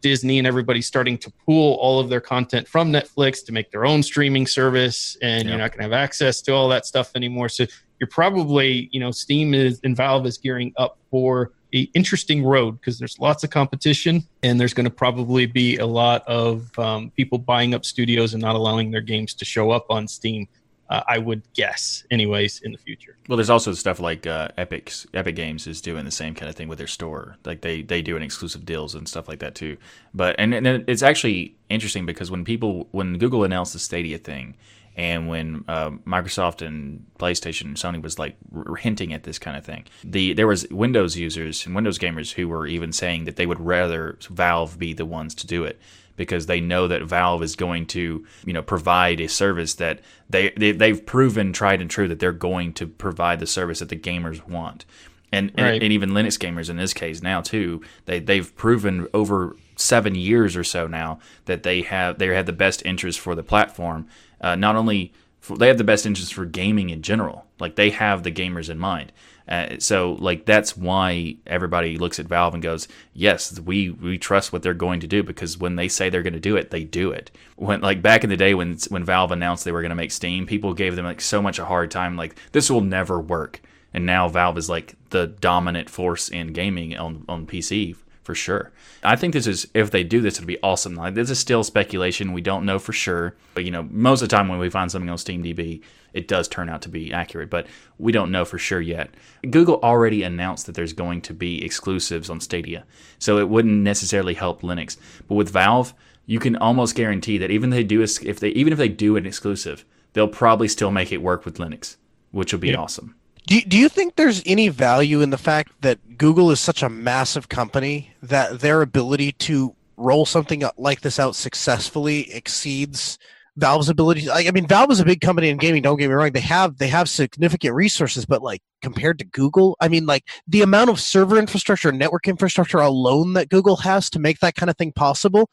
S2: Disney and everybody's starting to pool all of their content from Netflix to make their own streaming service, and yep. you're not going to have access to all that stuff anymore. So you're probably, you know, Steam is and Valve is gearing up for a interesting road because there's lots of competition and there's going to probably be a lot of um, people buying up studios and not allowing their games to show up on Steam. Uh, I would guess, anyways, in the future.
S3: Well, there's also stuff like uh, Epic's Epic Games is doing the same kind of thing with their store. Like they they do an exclusive deals and stuff like that too. But and, and it's actually interesting because when people when Google announced the Stadia thing, and when uh, Microsoft and PlayStation and Sony was like r- hinting at this kind of thing, the there was Windows users and Windows gamers who were even saying that they would rather Valve be the ones to do it because they know that Valve is going to, you know, provide a service that they, they they've proven tried and true that they're going to provide the service that the gamers want. And, right. and, and even Linux gamers in this case now too, they they've proven over seven years or so now that they have they have the best interest for the platform uh, not only for, they have the best interest for gaming in general, like they have the gamers in mind. Uh, so like that's why everybody looks at Valve and goes, "Yes, we we trust what they're going to do because when they say they're going to do it, they do it." When like back in the day when when Valve announced they were going to make Steam, people gave them like so much a hard time like this will never work. And now Valve is like the dominant force in gaming on on PC for sure. I think this is if they do this, it'll be awesome. Like this is still speculation; we don't know for sure. But you know, most of the time when we find something on SteamDB, it does turn out to be accurate, but we don't know for sure yet. Google already announced that there's going to be exclusives on Stadia, so it wouldn't necessarily help Linux. But with Valve, you can almost guarantee that even if they do if they even if they do an exclusive, they'll probably still make it work with Linux, which will be yep. awesome.
S4: Do, do you think there's any value in the fact that Google is such a massive company that their ability to roll something like this out successfully exceeds Valve's ability? I mean, Valve is a big company in gaming. Don't get me wrong; they have they have significant resources, but like compared to Google, I mean, like the amount of server infrastructure and network infrastructure alone that Google has to make that kind of thing possible.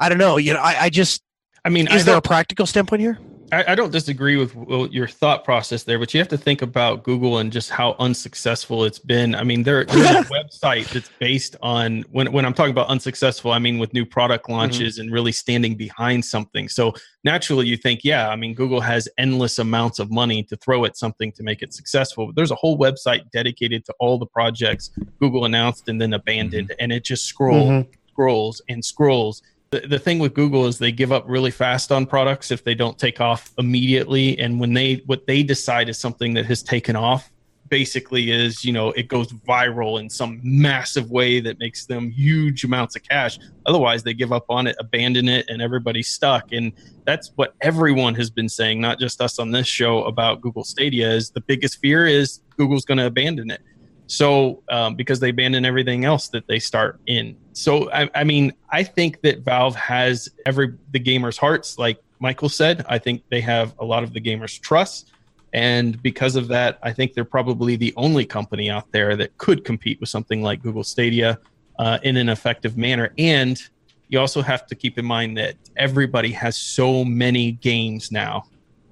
S4: I don't know. You know, I, I just. I mean, is I there a practical standpoint here?
S2: I, I, don't disagree with your thought process there, but you have to think about Google and just how unsuccessful it's been. I mean, there, there's a website that's based on when when I'm talking about unsuccessful, I mean with new product mm-hmm. launches mm-hmm. and really standing behind something. So naturally, you think, yeah, I mean, Google has endless amounts of money to throw at something to make it successful. But there's a whole website dedicated to all the projects Google announced and then abandoned, mm-hmm. and it just scrolls, mm-hmm. scrolls and scrolls the, the thing with Google is they give up really fast on products if they don't take off immediately. And when they what they decide is something that has taken off, basically is you know it goes viral in some massive way that makes them huge amounts of cash. Otherwise they give up on it abandon it and everybody's stuck. And that's what everyone has been saying not just us on this show about google stadia is the biggest fear is google's going to abandon it so um, because they abandon everything else that they start in. So I, I, mean, I think that Valve has every the gamers' hearts, like Michael said. I think they have a lot of the gamers' trust, and because of that, I think they're probably the only company out there that could compete with something like Google Stadia uh, in an effective manner. And you also have to keep in mind that everybody has so many games now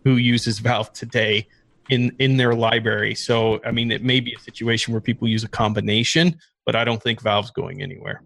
S2: who uses Valve today in in their library. So I mean, it may be a situation where people use a combination, but I don't think Valve's going anywhere.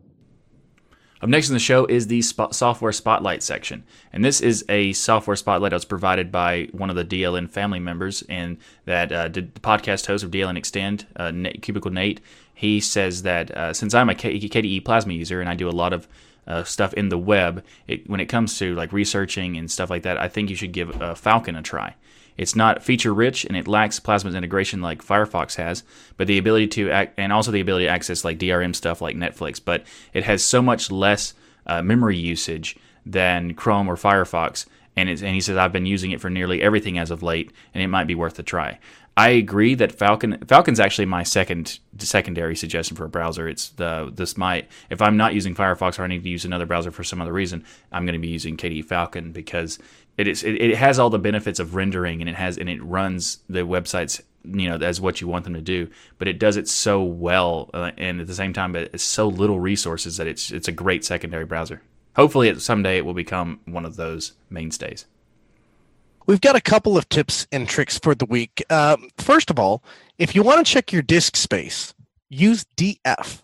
S3: Up next in the show is the spot software spotlight section, and this is a software spotlight that was provided by one of the DLN family members, and that uh, did the podcast host of DLN Extend, uh, Nate, Cubicle Nate. He says that uh, since I'm a K- KDE Plasma user and I do a lot of uh, stuff in the web, it, when it comes to like researching and stuff like that, I think you should give uh, Falkon a try. It's not feature rich and it lacks Plasma's integration like Firefox has, but the ability to act, and also the ability to access like DRM stuff like Netflix. But it has so much less uh, memory usage than Chrome or Firefox. And, and he says I've been using it for nearly everything as of late, and it might be worth a try. I agree that Falkon Falkon's actually my second secondary suggestion for a browser. It's the this might if I'm not using Firefox or I need to use another browser for some other reason, I'm going to be using KDE Falkon because it is it, it has all the benefits of rendering and it has and it runs the websites you know as what you want them to do but it does it so well uh, and at the same time it's so little resources that it's it's a great secondary browser hopefully it, someday it will become one of those mainstays
S4: We've got a couple of tips and tricks for the week. Um, first of all, if you want to check your disk space, use DF.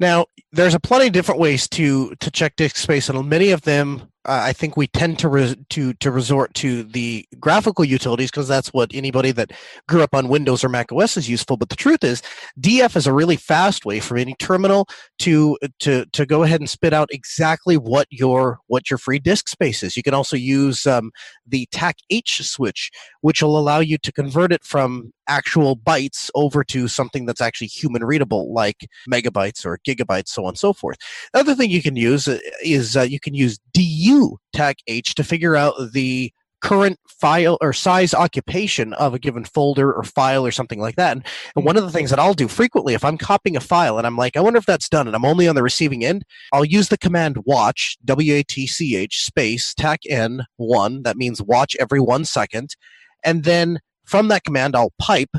S4: Now, there's a plenty of different ways to to check disk space, and many of them uh, I think we tend to re- to to resort to the graphical utilities because that's what anybody that grew up on Windows or Mac OS is useful. But the truth is, DF is a really fast way for any terminal to to to go ahead and spit out exactly what your what your free disk space is. You can also use um, the TAC H switch, which will allow you to convert it from actual bytes over to something that's actually human readable, like megabytes or gigabytes, so on and so forth. The other thing you can use uh, is uh, you can use DU TAC H to figure out the current file or size occupation of a given folder or file or something like that. And, and, one of the things that I'll do frequently, if I'm copying a file and I'm like, I wonder if that's done, and I'm only on the receiving end, I'll use the command watch, W A T C H, space, TAC N, one. That means watch every one second. And then from that command, I'll pipe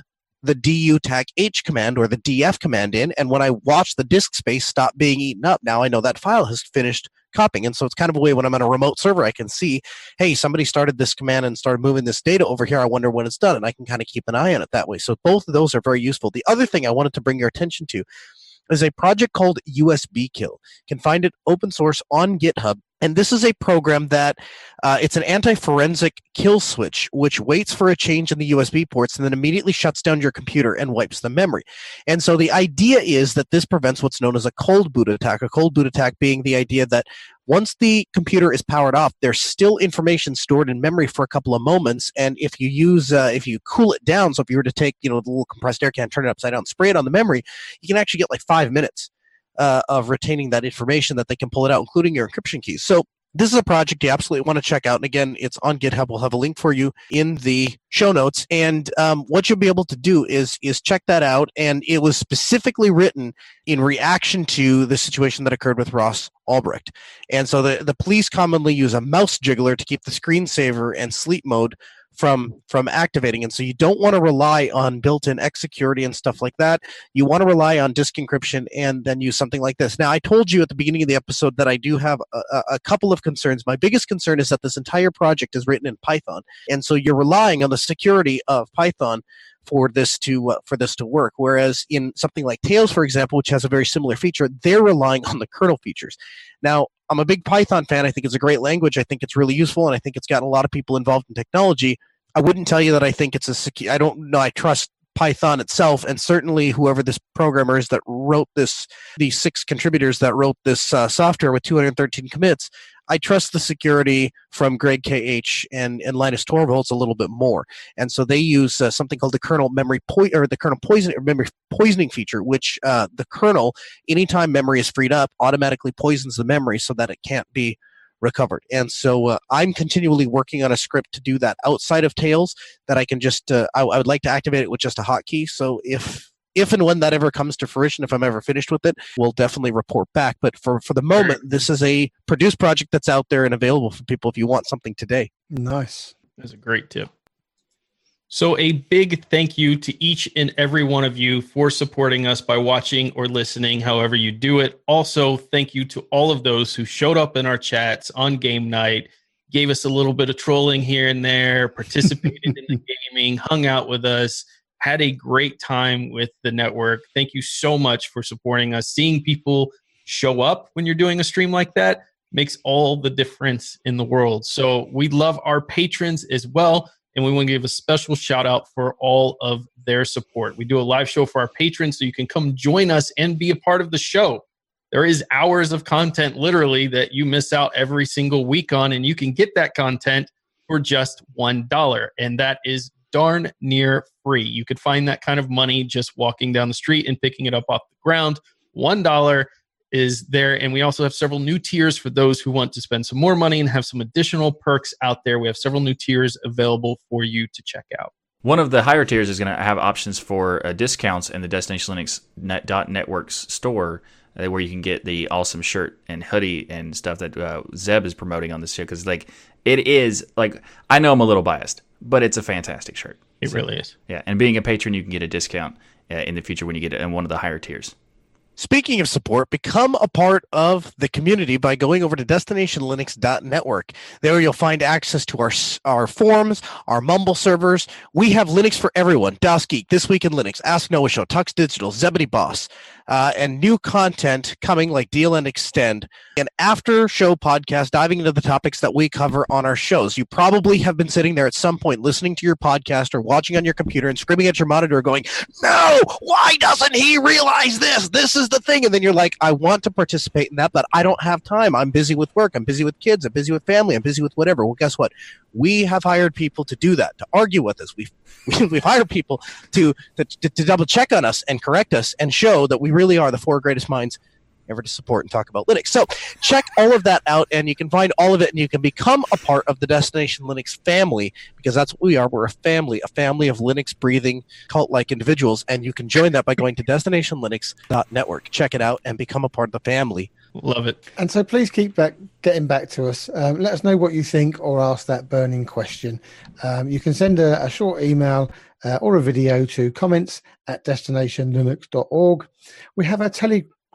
S4: the du tac h command or the df command in, and when I watch the disk space stop being eaten up, now I know that file has finished copying. And so it's kind of a way when I'm on a remote server, I can see, hey, somebody started this command and started moving this data over here. I wonder when it's done, and I can kind of keep an eye on it that way. So both of those are very useful. The other thing I wanted to bring your attention to is a project called USB Kill. You can find it open source on GitHub. And this is a program that uh, it's an anti-forensic kill switch, which waits for a change in the USB ports and then immediately shuts down your computer and wipes the memory. And so the idea is that this prevents what's known as a cold boot attack. A cold boot attack being the idea that once the computer is powered off, there's still information stored in memory for a couple of moments. And if you use, uh, if you cool it down, so if you were to take, you know, the little compressed air can, turn it upside down, spray it on the memory, you can actually get like five minutes uh, of retaining that information that they can pull it out, including your encryption keys. So this is a project you absolutely want to check out. And again, it's on GitHub. We'll have a link for you in the show notes. And um, what you'll be able to do is is check that out. And it was specifically written in reaction to the situation that occurred with Ross Ulbricht. And so the, the police commonly use a mouse jiggler to keep the screensaver and sleep mode from from activating. And so you don't want to rely on built-in x security and stuff like that. You want to rely on disk encryption and then use something like this. Now i told you at the beginning of the episode that i do have a, a couple of concerns. My biggest concern is that this entire project is written in python. And so you're relying on the security of python for this to uh, for this to work. Whereas in something like Tails, for example, which has a very similar feature, they're relying on the kernel features. Now, I'm a big Python fan. I think it's a great language. I think it's really useful, and I think it's gotten a lot of people involved in technology. I wouldn't tell you that I think it's a secure. I don't know. I trust Python itself, and certainly whoever this programmer is that wrote this, these six contributors that wrote this uh, software with 213 commits. I trust the security from Greg KH and, and Linus Torvalds a little bit more, and so they use uh, something called the kernel memory po- or the kernel poisoning memory poisoning feature, which uh, the kernel, anytime memory is freed up, automatically poisons the memory so that it can't be recovered. And so uh, I'm continually working on a script to do that outside of Tails that I can just, uh, I, I, would like to activate it with just a hotkey. So if, if and when that ever comes to fruition, if I'm ever finished with it, we'll definitely report back. But for, for the moment, this is a produced project that's out there and available for people if you want something today.
S1: Nice.
S2: That's a great tip. So, a big thank you to each and every one of you for supporting us by watching or listening, however you do it. Also, thank you to all of those who showed up in our chats on game night, gave us a little bit of trolling here and there, participated in the gaming, hung out with us, had a great time with the network. Thank you so much for supporting us. Seeing people show up when you're doing a stream like that makes all the difference in the world. So, we love our patrons as well and we want to give a special shout out for all of their support. We do a live show for our patrons, so you can come join us and be a part of the show. there is hours of content literally that you miss out every single week on, and you can get that content for just $1. And that is darn near free. You could find that kind of money just walking down the street and picking it up off the ground. $1 is there. And we also have several new tiers for those who want to spend some more money and have some additional perks out there. We have several new tiers available for you to check out.
S3: One of the higher tiers is going to have options for uh, discounts in the Destination Linux Net, Networks store uh, where you can get the awesome shirt and hoodie and stuff that uh, Zeb is promoting on this show because like it is like I know I'm a little biased, but it's a fantastic shirt.
S2: It so, really is.
S3: Yeah, and being a patron, you can get a discount uh, in the future when you get it in one of the higher tiers.
S4: Speaking of support, become a part of the community by going over to destinationlinux.network. There you'll find access to our our forums, our Mumble servers. We have Linux for everyone. Das Geek, This Week in Linux, Ask Noah Show, Tux Digital, Zebedee Boss, uh, and new content coming like DLN Extend, an after show podcast diving into the topics that we cover on our shows. You probably have been sitting there at some point listening to your podcast or watching on your computer and screaming at your monitor going, No, why doesn't he realize this? This is the thing. And then you're like, I want to participate in that, but I don't have time. I'm busy with work. I'm busy with kids. I'm busy with family. I'm busy with whatever. Well, guess what? We have hired people to do that, to argue with us. We've we've hired people to, to, to double check on us and correct us and show that we really are the four greatest minds ever to support and talk about Linux. So check all of that out, and you can find all of it, and you can become a part of the Destination Linux family because that's what we are. We're a family, a family of Linux breathing cult like individuals, and you can join that by going to destinationlinux.network. Check it out and become a part of the family.
S2: Love it.
S1: And so please keep back getting back to us. Um, let us know what you think or ask that burning question. Um, you can send a, a short email uh, or a video to comments at destinationlinux.org. We have our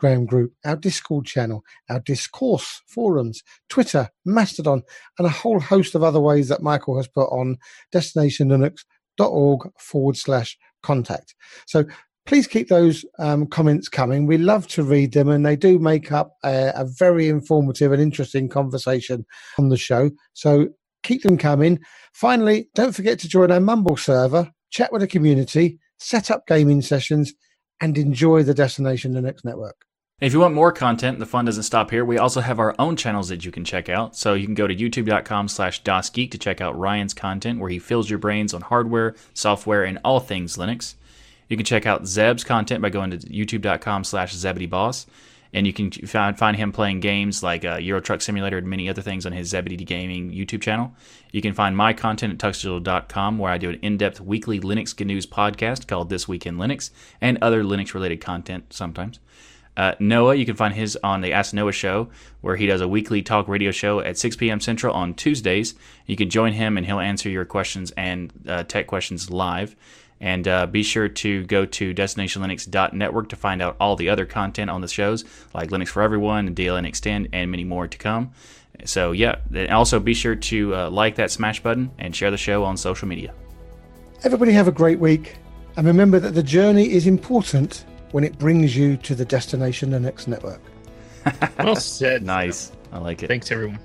S1: Telegram group, our Discord channel, our discourse forums, Twitter, Mastodon, and a whole host of other ways that Michael has put on destinationlinux.org forward slash contact. So please keep those um, comments coming. We love to read them, and they do make up a, a, very informative and interesting conversation on the show. So keep them coming. Finally, don't forget to join our Mumble server chat with the community, set up gaming sessions, and enjoy the Destination Linux network.
S3: If you want more content, the fun doesn't stop here. We also have our own channels that you can check out. So you can go to youtube.com slash DasGeek to check out Ryan's content where he fills your brains on hardware, software, and all things Linux. You can check out Zeb's content by going to youtube.com slash ZebedeeBoss and you can find, find him playing games like uh, Euro Truck Simulator and many other things on his Zebedee Gaming YouTube channel. You can find my content at tuxdigital.com, where I do an in-depth weekly Linux news podcast called This Week in Linux, and other Linux-related content sometimes. Uh, Noah, you can find his on the Ask Noah Show, where he does a weekly talk radio show at 6 p.m. Central on Tuesdays. You can join him, and he'll answer your questions and uh, tech questions live. And uh, be sure to go to destinationlinux.network to find out all the other content on the shows, like Linux for Everyone and DLN Extend, and many more to come. So, yeah, and also be sure to uh, like that smash button and share the show on social media.
S1: Everybody have a great week. And remember that the journey is important when it brings you to the destination the next network.
S2: well said.
S3: Nice. I like it.
S2: Thanks, everyone.